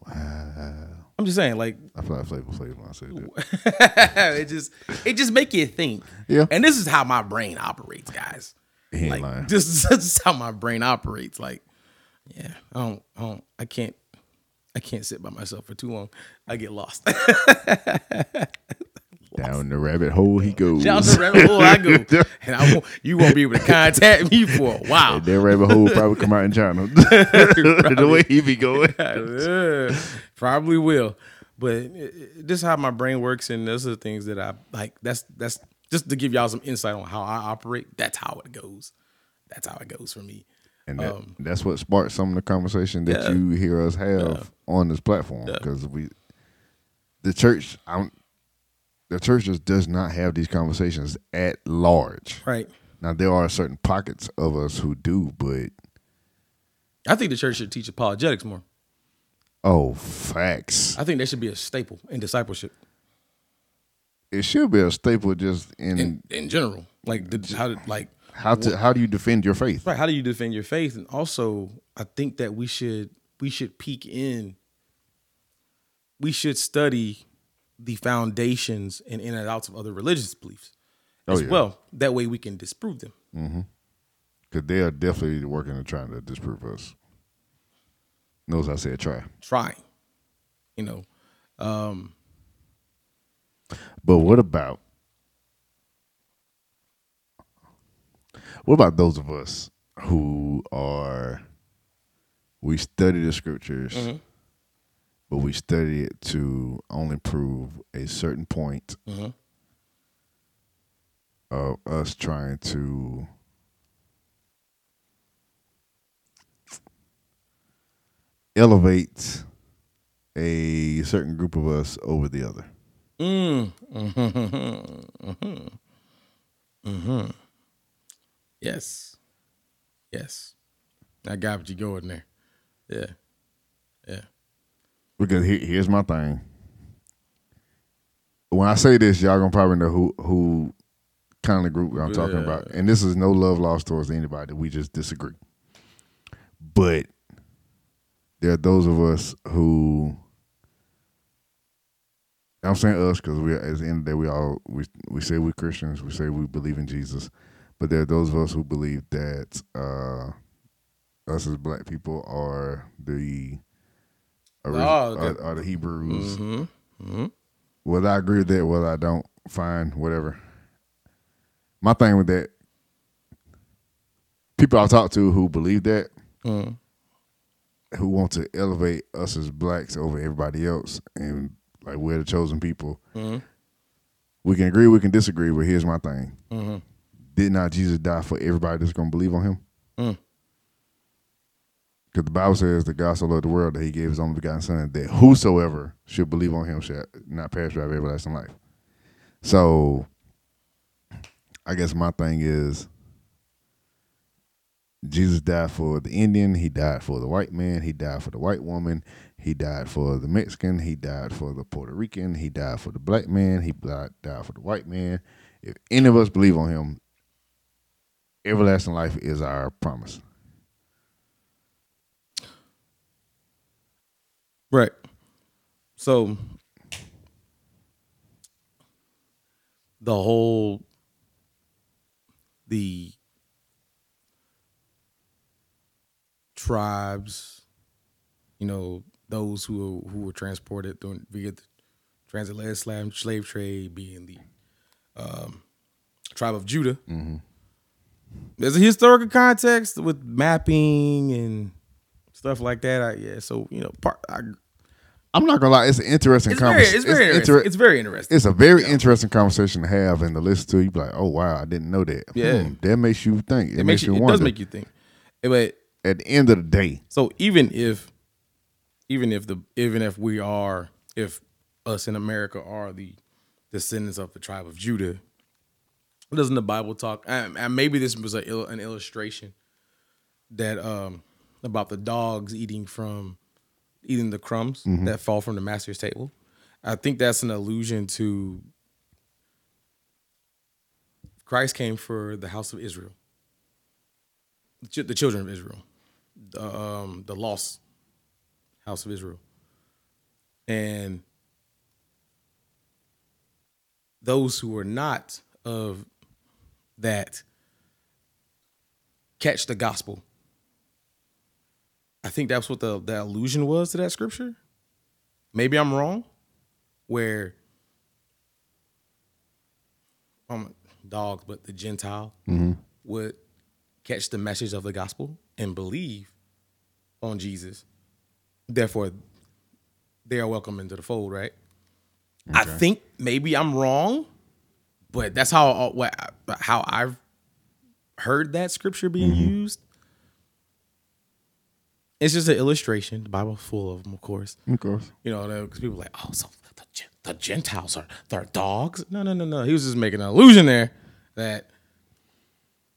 Wow.
I'm just saying, like
I feel like Flavor Flav when I say that.
it just it just make you think.
Yeah.
And this is how my brain operates, guys.
He ain't
Like
lying.
this, this is how my brain operates. Like, yeah, I don't, I don't, I can't, I can't sit by myself for too long. I get lost.
Down the rabbit hole he goes.
Down the rabbit hole I go, and I won't, you won't be able to contact me for a while.
And that rabbit hole probably come out in China. the way he be going.
Probably will. But it- it- this is how my brain works, and those are the things that I like. That's that's just to give y'all some insight on how I operate. That's how it goes. That's how it goes for me.
And that, that's what sparked some of the conversation that
Um, Yeah.
you hear us have on this platform. Because we, the church, I'm, the church just does not have these conversations at large.
Right.
Now there are certain pockets of us who do, but
I think the church should teach apologetics more.
Oh, facts.
I think that should be a staple in discipleship
It should be a staple just in,
in, in general. Like the, how to like
how to how do you defend your faith.
right. How do you defend your faith? And also, I think that we should we should peek in. We should study the foundations and in and outs of other religious beliefs
Oh,
as
yeah.
well. That way, we can disprove them. Mm-hmm.
Because they are definitely working and trying to disprove us. Knows I said try.
Trying, you know. Um,
But what about what about those of us who are we study the scriptures, but we study it to only prove a certain point of us trying to elevate a certain group of us over the other. mm-hmm Mm-hmm.
Yes, yes, I got what you going there. Yeah, yeah.
Because here, here's my thing. When I say this, y'all gonna probably know who who kind of group I'm talking
Yeah.
about, and this is no love lost towards anybody. We just disagree. But there are those of us who I'm saying us because we at the end of the day we all we we say we're Christians, we say we believe in Jesus, but there are those of us who believe that uh, us as black people are the ori-
Oh,
are,
that-
are the Hebrews.
Mm-hmm.
Whether I agree with that, whether I don't, fine, whatever. My thing with that, people I talk to who believe that,
Mm.
Who want to elevate us as blacks over everybody else, and like we're the chosen people.
Mhm.
We can agree, we can disagree, but here's my thing:
Mhm.
Did not Jesus die for everybody that's going to believe on Him?
Mm.
Because the Bible says the God so loved the world that He gave His only begotten Son, that whosoever should believe on Him shall not perish but have everlasting life. So, I guess my thing is, Jesus died for the Indian. He died for the white man. He died for the white woman. He died for the Mexican. He died for the Puerto Rican. He died for the black man. He died, for the white man. If any of us believe on Him, everlasting life is our promise.
Right. So the whole the tribes, you know, those who who were transported during via the transatlantic slave, slave trade, being the um, tribe of Judah. There's a historical context with mapping and stuff like that. I, yeah, so you know, part. I,
I'm not gonna lie, it's an interesting conversation.
it's very interesting.
inter-
it's very interesting.
it's a very interesting conversation to have and to listen to. You be like, oh wow, I didn't know that.
Yeah.
Hmm, that makes you think. It,
it
makes you
you. It
wonder.
does make you think. But
At the end of the day,
So even if, even if the even if we are if us in America are the descendants of the tribe of Judah, doesn't the Bible talk? And, and maybe this was a, an illustration that um about the dogs eating from eating the crumbs that fall from the master's table. I think that's an allusion to Christ came for the house of Israel, the children of Israel um, the lost house of Israel. And those who are not of that catch the gospel. I think that's what the, the allusion was to that scripture. Maybe I'm wrong, where um dogs, but the Gentile would catch the message of the gospel and believe on Jesus. Therefore, they are welcome into the fold, right? I think maybe I'm wrong, but that's how uh, what how I've heard that scripture being used. It's just an illustration. The Bible's full of them, of course.
of course.
You know, because people are like, oh, so the, the Gentiles are they're dogs? No, no, no, no. He was just making an illusion there that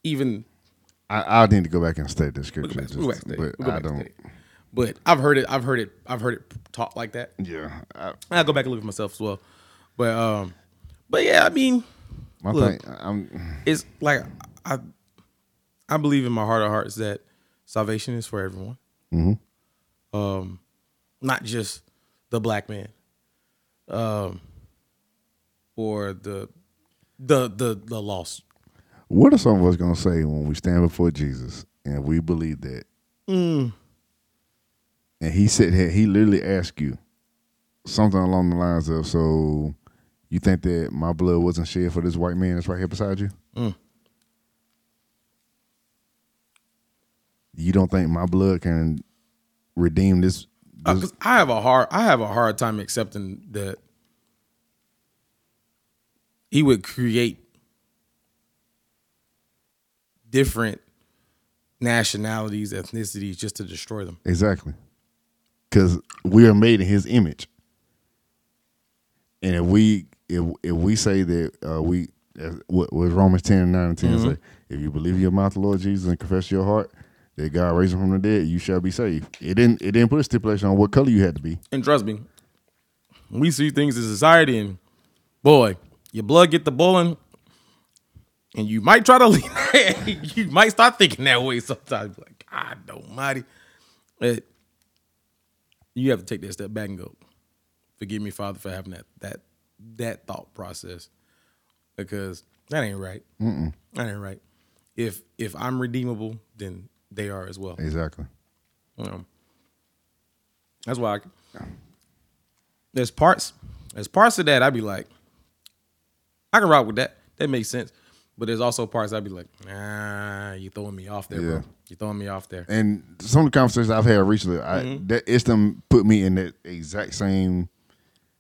even
I, I need to go back and study the
We'll
scripture,
back-
just-
back
but I don't.
But I've heard it. I've heard it. I've heard it taught like that.
Yeah, I,
I'll go back and look at myself as well. But um, but yeah, I mean,
my
Look.
thing. I'm.
it's like I I believe in my heart of hearts that salvation is for everyone. Um, not just the black man. Um, or the the the the lost.
What are some of us gonna say when we stand before Jesus and we believe that?
Mm.
And he said he literally asked you something along the lines of, "So you think that my blood wasn't shed for this white man that's right here beside you?
Mm.
You don't think my blood can redeem this?"
Uh, I have a hard I have a hard time accepting that he would create different nationalities, ethnicities just to destroy them.
Exactly. Because we are made in His image, and if we if if we say that uh, we uh, what was Romans ten and nine and 10 say, if you believe in your mouth the Lord Jesus and confess your heart that God raised him from the dead, you shall be saved. It didn't it didn't put a stipulation on what color you had to be.
And trust me, we see things in society, and boy, your blood get the boiling, and you might try to leave. you might start thinking that way sometimes. Like God Almighty, but you have to take that step back and go, "Forgive me, Father, for having that that that thought process, because that ain't right. That ain't right. If if I'm redeemable, then they are as well.
Exactly.
Um, that's why I, there's parts there's parts of that I'd be like, I can rock with that. That makes sense. But there's also parts I'd be like, nah, you throwing me off there,
Yeah.
bro. You throwing me off there.
And some of the conversations I've had recently, I,
Mm-hmm.
that it's them put me in that exact same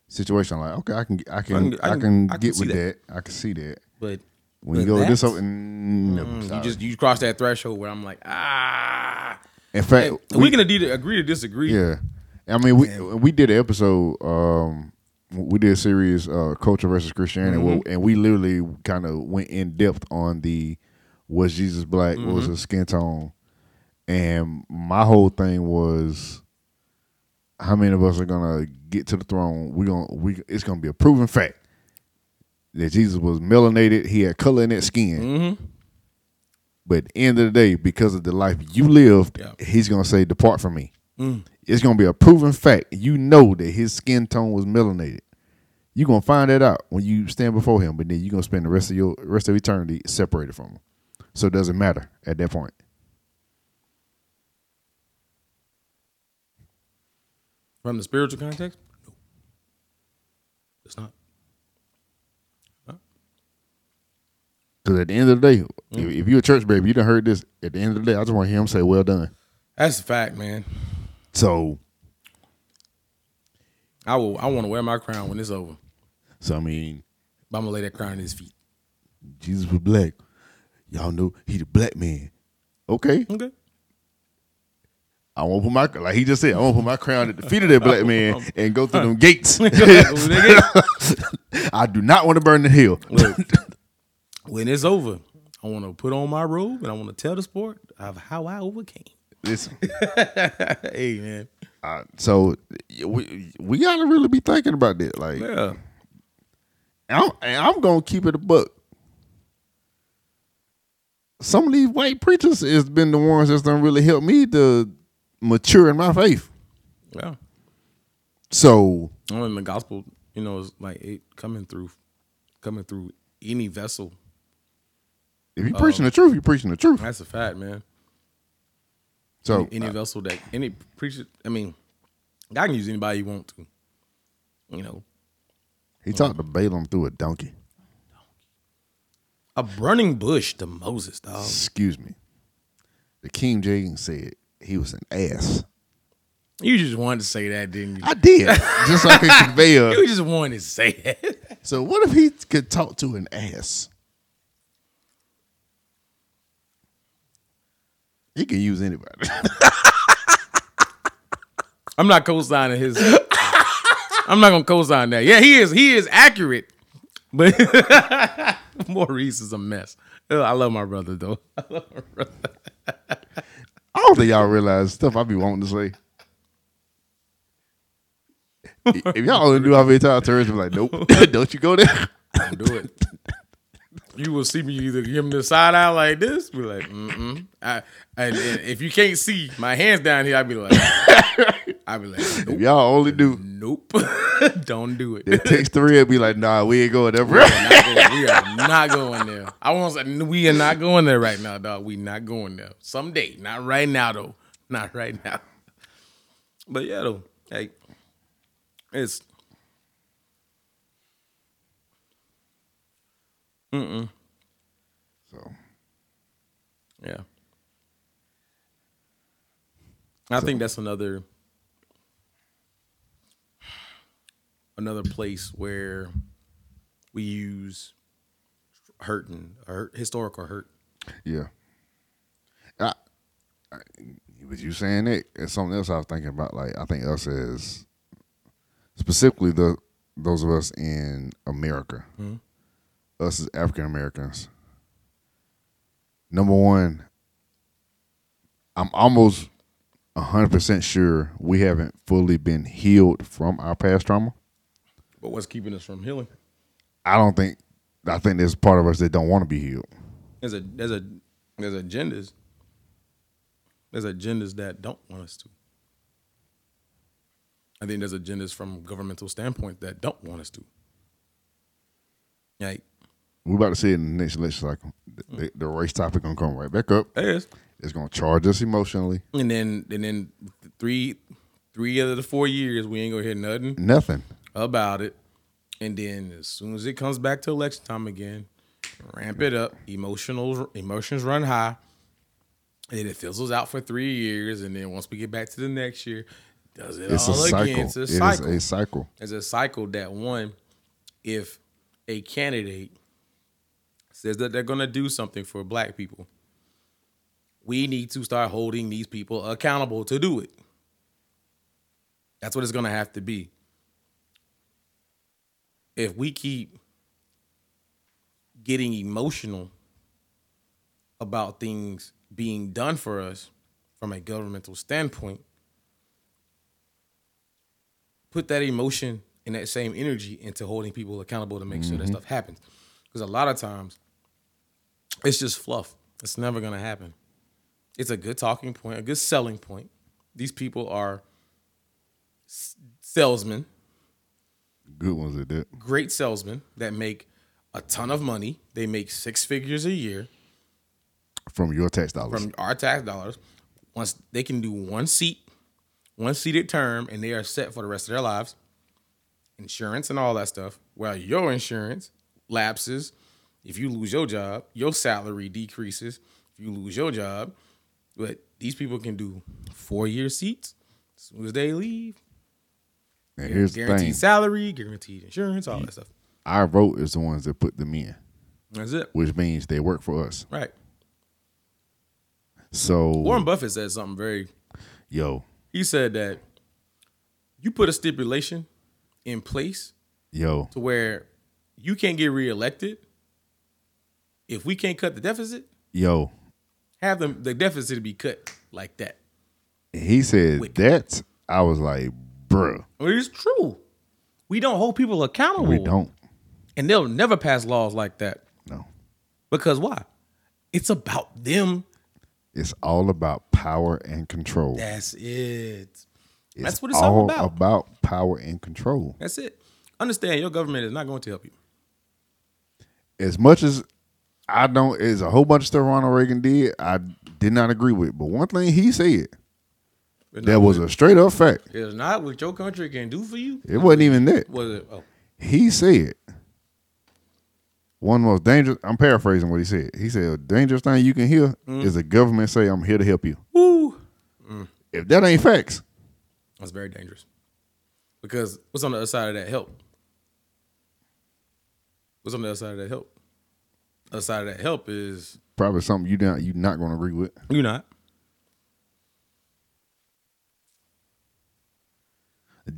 situation. Like, okay, I can I can I
I
can,
can- I can- I can
get
see
with
that.
that. I can see that.
But
When you go this over, no,
mm, you just you cross that threshold where I'm like, ah.
in fact,
And we, can agree to, disagree.
Yeah, I mean, we we did an episode. Um, we did a series, uh, culture versus Christianity,
Mm-hmm.
and we literally kind of went in depth on the was Jesus black,
Mm-hmm.
was his skin tone, and my whole thing was how many of us are gonna get to the throne? We gonna we it's gonna be a proven fact that Jesus was melanated. He had color in that skin.
Mm-hmm.
But at the end of the day, because of the life you lived,
Yeah.
he's gonna say, "Depart from me."
Mm.
It's gonna be a proven fact. You know that his skin tone was melanated. You're gonna find that out when you stand before him, but then you're gonna spend the rest of your rest of eternity separated from him. So it doesn't matter at that point.
From the spiritual context, no. It's not.
Because at the end of the day,
Mm-hmm.
if, if you're a church baby, you done heard this. At the end of the day, I just want to hear him say, "Well done."
That's a fact, man.
So,
I will. I want to wear my crown when it's over.
so I mean,
But I'm gonna lay that crown at his feet.
Jesus was black. Y'all know he the black man. Okay,
Okay.
I won't put my like he just said. I won't put my crown at the feet of that black man and go through them gates. I do not want to burn the hill.
Look, when it's over, I want to put on my robe and I want to tell the sport of how I overcame.
Listen,
hey, man.
uh, so we we gotta really be thinking about that. Like,
Yeah.
I'm, I'm gonna keep it a buck. Some of these white preachers has been the ones that's done really helped me to mature in my faith.
Yeah.
So
I mean, the gospel, you know, is like it coming through, coming through any vessel.
if you preaching the truth, you preaching the truth.
That's a fact, man.
So
any uh, vessel that any preacher, I mean, God can use anybody you want to. You know,
he talked to Balaam through a donkey.
a burning bush to Moses, dog.
Excuse me. The King James said he was an ass.
You just wanted to say that, didn't you?
I did, just so I could convey a.
You just wanted to say that.
So what if he could talk to an ass? He can use anybody.
I'm not co-signing his. I'm not gonna co-sign that. Yeah, he is. He is accurate, but Maurice is a mess. I love my brother though. I love my brother.
I don't think y'all realize stuff I be wanting to say. if y'all only knew how many times Terrence be like, nope, don't you go there.
Don't do it. You will see me either give him the side eye like this, be like, mm-mm. I, and, and if you can't see my hands down here, I'd be like, I'd be like,
If y'all only do,
nope, don't do it.
It takes three would be like, nah, we ain't going there.
We are not going- we are not going there. I want to say we are not going there right now, dog. We not going there. Someday, not right now though. Not right now. But yeah, though, hey, it's
So
yeah. I think that's another another place where we use hurting, hurt historical hurt.
yeah. I, I, with you saying it, it's something else I was thinking about. Like I think us as specifically the those of us in America, mm-hmm. Us as African Americans. Number one, I'm almost hundred percent sure we haven't fully been healed from our past trauma.
But what's keeping us from healing?
I don't think. I think there's part of us that don't want to be healed.
There's a there's a there's agendas. There's agendas that don't want us to. I think there's agendas from a governmental standpoint that don't want us to. Like,
We're about to see it in the next election cycle. The, the, the race topic gonna come right back up.
yes.
It's gonna charge us emotionally.
And then and then three three out of the four years we ain't gonna hear nothing
Nothing.
about it. And then as soon as it comes back to election time again, ramp it up. Emotional emotions run high. And then it fizzles out for three years. And then once we get back to the next year, does it
It's a
all
cycle.
again. It's a cycle.
It is a cycle.
It's a cycle that one, if a candidate says that they're gonna do something for black people, we need to start holding these people accountable to do it. That's what it's gonna have to be. If we keep getting emotional about things being done for us from a governmental standpoint, put that emotion and that same energy into holding people accountable to make sure that mm-hmm. stuff happens. Because a lot of times it's just fluff. It's never gonna happen. It's a good talking point, a good selling point. These people are s- salesmen,
Good ones at that.
great salesmen that make a ton of money. They make six figures a year
From your tax dollars.
from our tax dollars. Once they can do one seat, one seated term, and they are set for the rest of their lives. Insurance and all that stuff. Well, your insurance lapses, If you lose your job, your salary decreases. If you lose your job, but these people can do four year seats as soon as they leave.
And here's the
guaranteed
thing:
salary, guaranteed insurance, all that stuff.
our vote is the ones that put them in,
That's it.
which means they work for us.
Right.
So,
Warren Buffett said something very
yo,
he said that you put a stipulation in place
yo,
to where you can't get reelected if we can't cut the deficit
yo.
have them the deficit be cut like that
He said that. I was like, bruh,
well, it's true we don't hold people accountable
we don't.
and they'll never pass laws like that
No,
because why it's about them
it's all about power and control.
that's it
It's
that's what it's all about.
about power and control.
that's it understand your government is not going to help you
As much as I don't, It's a whole bunch of stuff Ronald Reagan did. I did not agree with, but one thing he said that was a straight up fact.
it's not what your country can do for you
It wasn't even that.
was it oh
He said one of the most dangerous. I'm paraphrasing what he said. He said, "A dangerous thing you can hear mm. is the government say, I'm here to help you.'
Woo. Mm.
If that ain't facts,
That's very dangerous. Because what's on the other side of that help? What's on the other side of that help? The other side of that help is
probably something you not you not going to agree with.
You're not.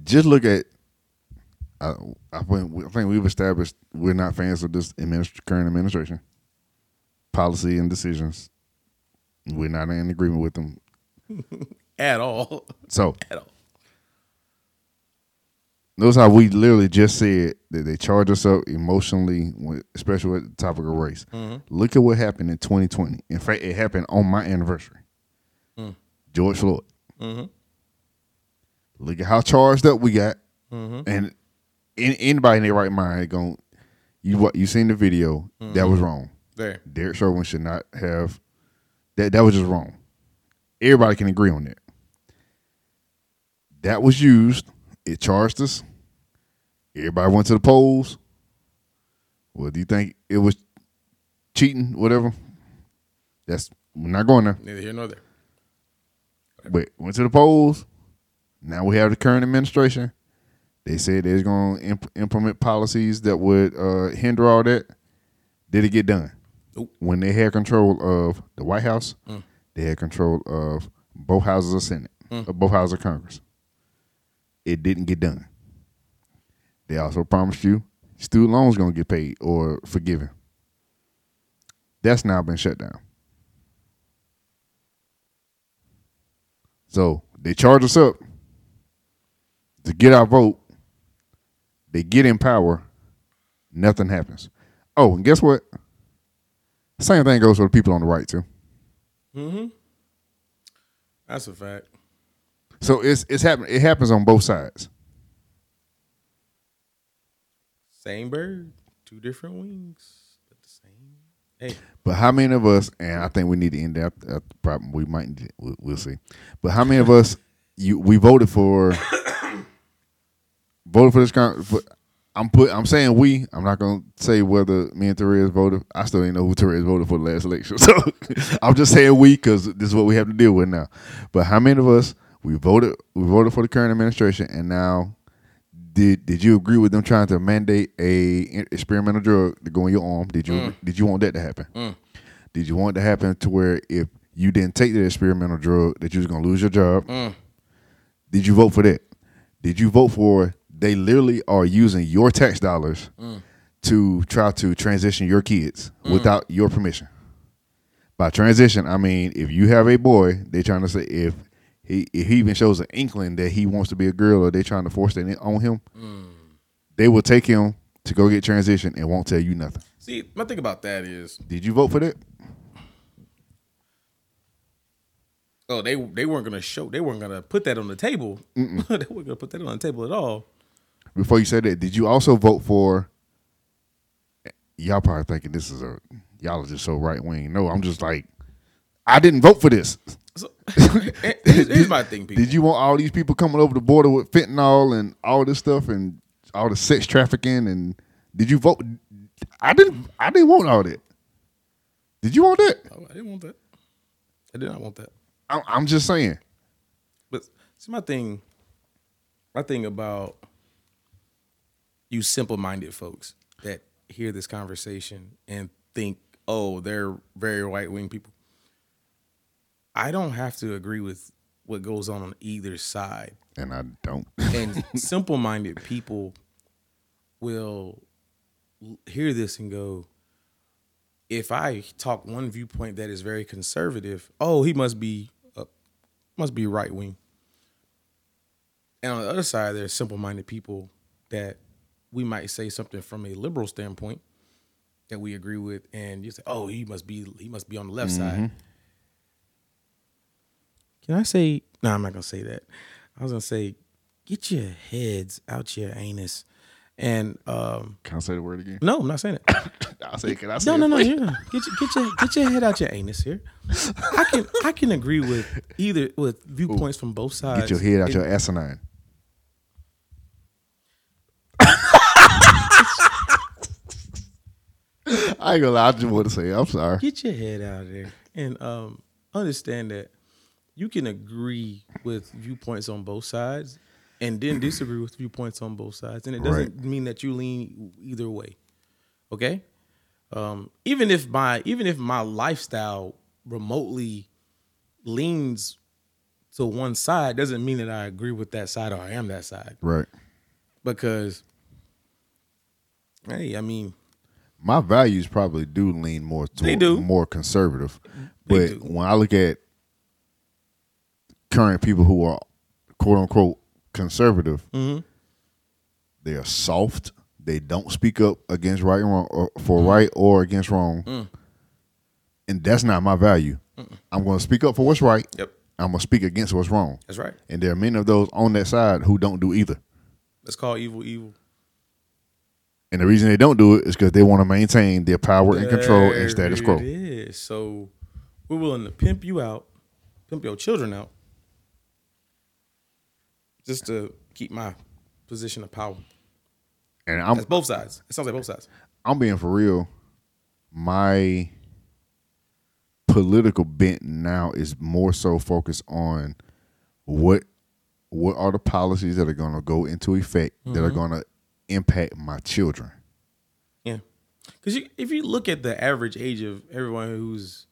Just look at. I, I think I think we've established we're not fans of this administ- current administration policy and decisions. We're not in agreement with them.
At all.
So
At all.
Notice how we literally just said that they charge us up emotionally, especially with the topic of race. Mm-hmm. Look at what happened in 2020. In fact, it happened on my anniversary. Mm. George Floyd. Mm-hmm. Look at how charged up we got, mm-hmm. and in, anybody in their right mind going, you what you seen the video? That was wrong.
There.
Derek Chauvin should not have. That that was just wrong. Everybody can agree on that. That was used. It charged us. Everybody went to the polls. Well, do you think it was cheating? Whatever. That's we're not going there.
Neither here nor there.
But went to the polls. Now we have the current administration. They said they're going to imp- implement policies that would uh, hinder all that. Did it get done?
Nope.
When they had control of the White House, mm. they had control of both houses of Senate, of both houses of Congress. It didn't get done. They also promised you student loans to get paid or forgiven. That's now been shut down. So they charge us up to get our vote. They get in power. Nothing happens. Oh, and guess what? Same thing goes for the people on the right too. Hmm.
That's a fact.
So it's it's happen it happens on both sides.
Same bird, two different wings, but the same. Hey,
But how many of us? And I think we need to end that. Uh, problem. we might. We'll, we'll see. But how many of us? You we voted for. voted for this. Con- for, I'm put. I'm saying we. I'm not gonna say whether me and Therese voted. I still didn't know who Therese voted for the last election. So I'm just saying we because this is what we have to deal with now. But how many of us we voted? We voted for the current administration, and now did did you agree with them trying to mandate a experimental drug to go in your arm? Did you mm. did you want that to happen? Mm. Did you want it to happen to where if you didn't take the experimental drug that you was gonna lose your job? Mm. Did you vote for that? Did you vote for they literally are using your tax dollars to try to transition your kids without your permission? By transition, I mean if you have a boy, they're trying to say if he if he even shows an inkling that he wants to be a girl or they trying to force that on him, mm. they will take him to go get transition and won't tell you nothing.
see, my thing about that is,
Did you vote for that?
oh, they they weren't gonna show, they weren't gonna put that on the table. they weren't gonna put that on the table at all.
Before you said that, did you also vote for? Y'all probably thinking this is a y'all are just so right wing. No, I'm just like, I didn't vote for this.
So, here's, here's my thing, people.
Did you want all these people coming over the border with fentanyl and all this stuff and all the sex trafficking and did you vote? I didn't. I didn't want all that. Did you want that?
Oh, I didn't want that. I did not want that.
I'm, I'm just saying.
But see, my thing, my thing about you simple-minded folks that hear this conversation and think, oh, they're very right-wing people. I don't have to agree with what goes on on either side.
And I don't.
And simple-minded people will hear this and go, if I talk one viewpoint that is very conservative, oh, he must be uh, must be right wing. And on the other side, there's simple-minded people that we might say something from a liberal standpoint that we agree with, and you say, "Oh, he must be he must be on the left side." Can I say? No, I'm not gonna say that. I was gonna say, get your heads out your anus, and um,
Can I say the word again?
no, I'm not saying it.
I'll say. Can I say?
No, no, no. Yeah. Get your get your get your head out your anus here. I can I can agree with either with viewpoints from both sides.
Get your head out
It-
your asinine. I ain't gonna lie. I just want to say. I'm sorry.
Get your head out of there and um, understand that you can agree with viewpoints on both sides and then disagree with viewpoints on both sides, and it doesn't mean that you lean either way. Okay, um, even if my even if my lifestyle remotely leans to one side, doesn't mean that I agree with that side or I am that side.
Right.
because hey, I mean,
My values probably do lean more to more conservative,
They
but
do.
when I look at current people who are quote unquote conservative,
Mm-hmm.
they are soft. They don't speak up against right and wrong, or for
Mm-hmm.
right or against wrong,
Mm.
and that's not my value. I'm going to speak up for what's right.
yep,
I'm going to speak against what's wrong,
that's right.
and there are many of those on that side who don't do either.
Let's call evil evil.
And the reason they don't do it is because they want to maintain their power and control and status quo.
It is. So we're willing to pimp you out, pimp your children out, just to keep my position of power.
And I'm
That's both sides. It sounds like both sides.
I'm being for real. My political bent now is more so focused on what what are the policies that are going to go into effect that are going to impact my children.
Yeah, because if you look at the average age of everyone who's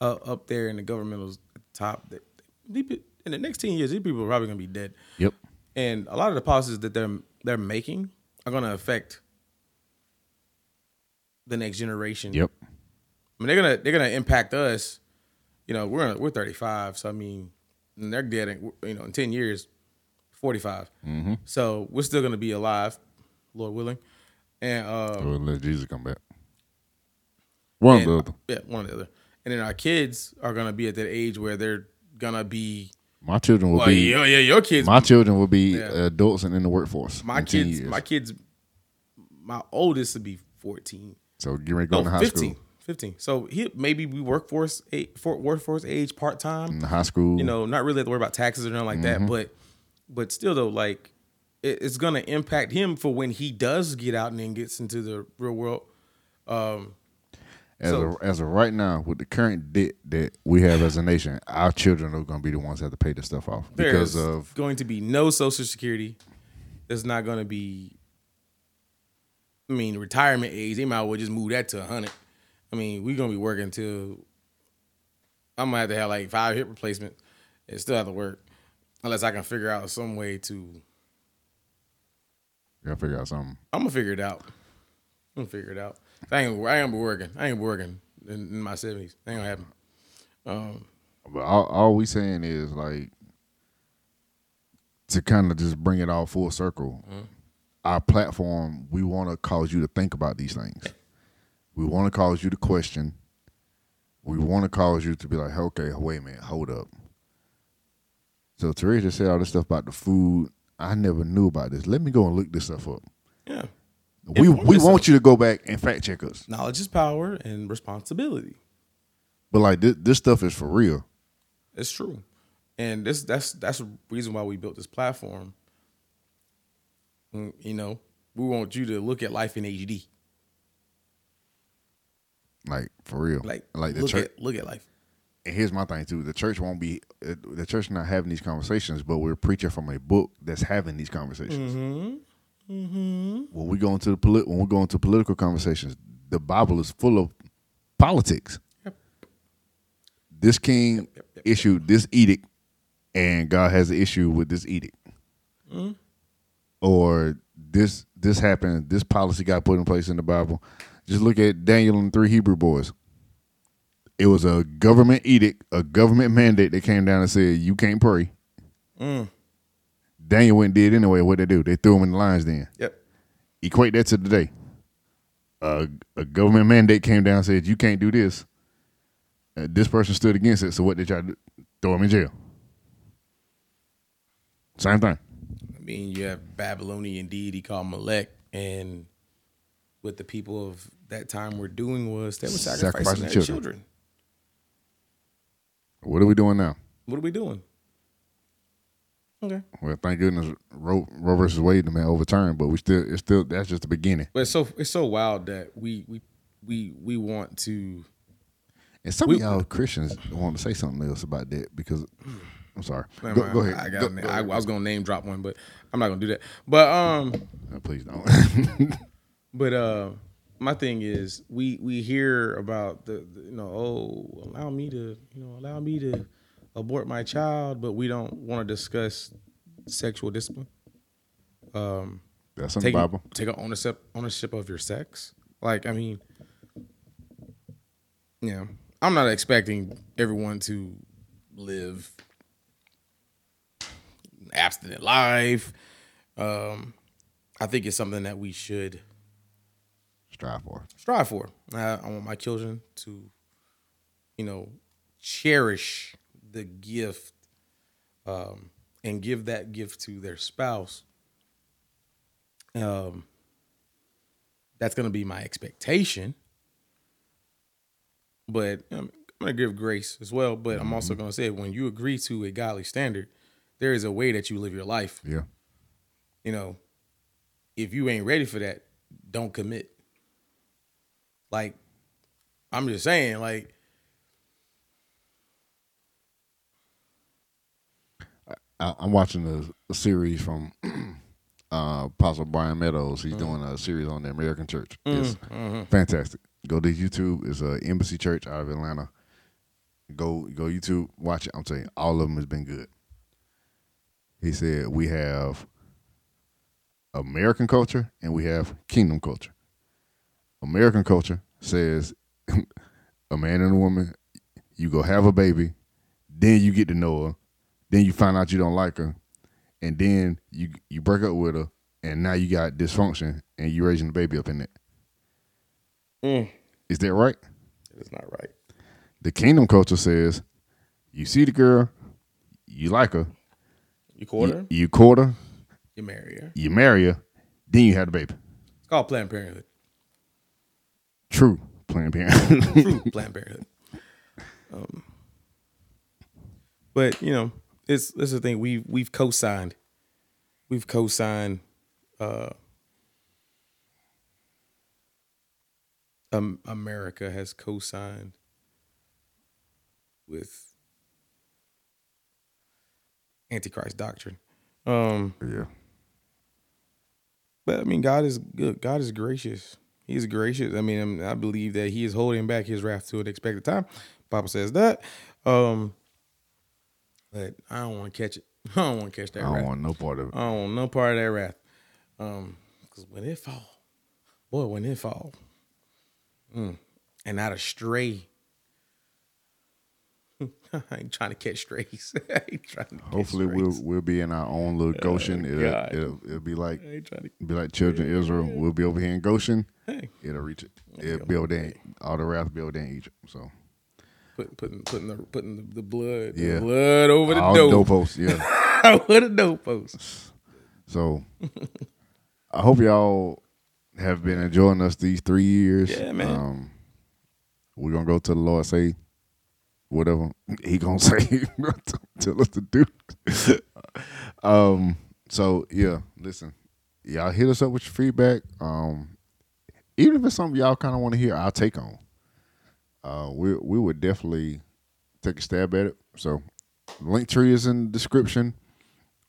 uh, up there in the governmental top, that in the next ten years, these people are probably gonna be dead.
Yep.
and a lot of the policies that they're they're making are going to affect the next generation.
Yep.
I mean, they're gonna they're gonna impact us. You know, we're we're 35, so I mean, and they're dead. In, you know, in 10 years, 45.
Mm-hmm.
So we're still gonna be alive, Lord willing. And uh,
So let Jesus come back. One
and-
or the other.
yeah, one or the other. And then our kids are gonna be at that age where they're gonna be.
My children will
Well,
be
yeah, yeah, your kids.
my children will be
Yeah.
adults and in the workforce.
my
in 10
kids, my kids, my oldest would be 14.
so get ready to go
No,
to high
15.
school.
15. So he maybe we workforce for workforce age part time.
In the high school.
You know, not really have to worry about taxes or nothing like
Mm-hmm.
that. But but still though, like it, it's gonna impact him for when he does get out and then gets into the real world. Um,
as
so-
of, as of right now, with the current debt that we have as a nation, our children are going to be the ones that have to pay this stuff off because of
going to be no social security. There's not going to be. I mean, retirement age. They might well just move that to hundred. I mean, we're gonna be working till. I'm gonna have to have like five hip replacements and still have to work, unless I can figure out some way to.
got to figure out something.
I'm gonna figure it out. I'm gonna figure it out. I ain't. I ain't gonna be working. I ain't working in, in my seventies. Ain't gonna happen. Um,
But all, all we saying is like to kind of just bring it all full circle. Our platform, we want to cause you to think about these things. We want to cause you to question. We want to cause you to be like, okay, wait a minute, hold up. So Teresa said all this stuff about the food. I never knew about this. Let me go and look this stuff up.
yeah.
We we want you to go back and fact check us.
Knowledge is power and responsibility.
But like this, this stuff is for real.
It's true, and this that's that's the reason why we built this platform. Mm, You know, we want you to look at life in HD.
Like for real.
Like,
like the
look
church.
at look at life.
and here's my thing too: the church won't be the church not having these conversations, but we're preaching from a book that's having these conversations.
Mm-hmm.
When we go into the polit- when we go into political conversations, the Bible is full of politics.
Yep.
This king
yep, yep,
issued this edict, and God has an issue with this edict,
Mm-hmm.
or this this happened. This policy got put in place in the Bible. Just look at Daniel and the three Hebrew boys. It was a government edict, a government mandate that came down and said you can't pray.
Mm.
Daniel went and did anyway. What they do? They threw him in the lions den.
Yep.
Equate that to today. Uh, a government mandate came down and said you can't do this. Uh, this person stood against it. So what they try to do? Throw him in jail. Same thing.
I mean, you have Babylonian deity called Molech, and what the people of that time were doing was they were sacrificing
Sacrificing
their
children.
children.
What are we doing now?
What are we doing? Okay,
Well, thank goodness Roe, Roe versus Wade the man overturned, but we still it's still that's just the beginning.
but it's so it's so wild that we we we we want to.
And some
We-
of y'all Christians want to say something else about that because I'm sorry.
Never
Go,
mind.
go ahead.
I, got,
Go-
a-
go
I,
ahead.
was gonna name drop one, but I'm not gonna do that. But um,
Uh, please don't.
but uh, my thing is we we hear about the, the you know oh allow me to you know allow me to abort my child, but we don't want to discuss sexual discipline. Um,
that's in
take
the Bible.
take ownership ownership of your sex. Like I mean, yeah, I'm not expecting everyone to live abstinent life. Um, I think it's something that we should
Strive for.
strive for. I, I want my children to, you know, cherish the gift um, and give that gift to their spouse. Um, that's going to be my expectation. But um, I'm going to give grace as well. But I'm also going to say when you agree to a godly standard, there is a way that you live your life.
Yeah.
You know, if you ain't ready for that, don't commit. Like, I'm just saying, like,
I, I'm watching a, a series from uh, Apostle Bryan Meadows. He's mm. doing a series on the American Church. Mm, it's mm-hmm. fantastic. Go to YouTube. It's a Embassy Church out of Atlanta. Go go YouTube. Watch it. I'm telling you, all of them has been good. He said we have American culture and we have kingdom culture. American culture says a man and a woman, you go have a baby, then you get to know her, then you find out you don't like her, and then you you break up with her, and now you got dysfunction, and you raising the baby up in it.
Mm.
Is that right?
it's not right.
The kingdom culture says you see the girl, you like her,
You quarter,
you, you court her,
you marry her.
you marry her, then you have the baby.
It's called Planned Parenthood.
True Planned Parenthood.
True Planned Parenthood. Um, but you know, it's this is the thing we've we've co-signed. We've co-signed. Uh, um, America has co-signed with Antichrist doctrine. Um,
yeah.
but I mean, God is good. God is gracious. He is gracious. I mean, I believe that He is holding back His wrath to an expected time. Bible says that. Um, but I don't want to catch it. I don't want to catch that
I don't
wrath.
want no part of it.
I don't want no part of that wrath. Um, because when it fall, boy, when it fall, mm, and not a stray. I ain't trying to catch strays. I ain't trying to.
Hopefully we'll we'll be in our own little Goshen. it'll, it'll it'll be like
I ain't trying to.
be like children of Israel. We'll be over here in Goshen.
Hey,
It'll reach it. It'll be over there. in- All the wrath be over there in Egypt. So
put, putting putting the putting the, the blood, the
Yeah.
blood over the
all
door,
the doorposts. Yeah.
over the post
So I hope y'all have been enjoying us these three years.
Yeah, man.
Um, we're gonna go to the Lord say whatever He gonna say. Tell us to do. um. So yeah, listen, y'all hit us up with your feedback. Um, even if it's something y'all kind of want to hear, I'll take on. Uh, we we would definitely take a stab at it. So, Linktree is in the description.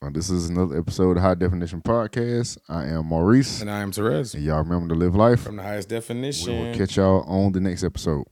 Uh, this is another episode of High Definition Podcast. I am Maurice,
And I am Therese
and y'all remember to live life.
from the highest
We will
definition.
catch y'all on the next episode.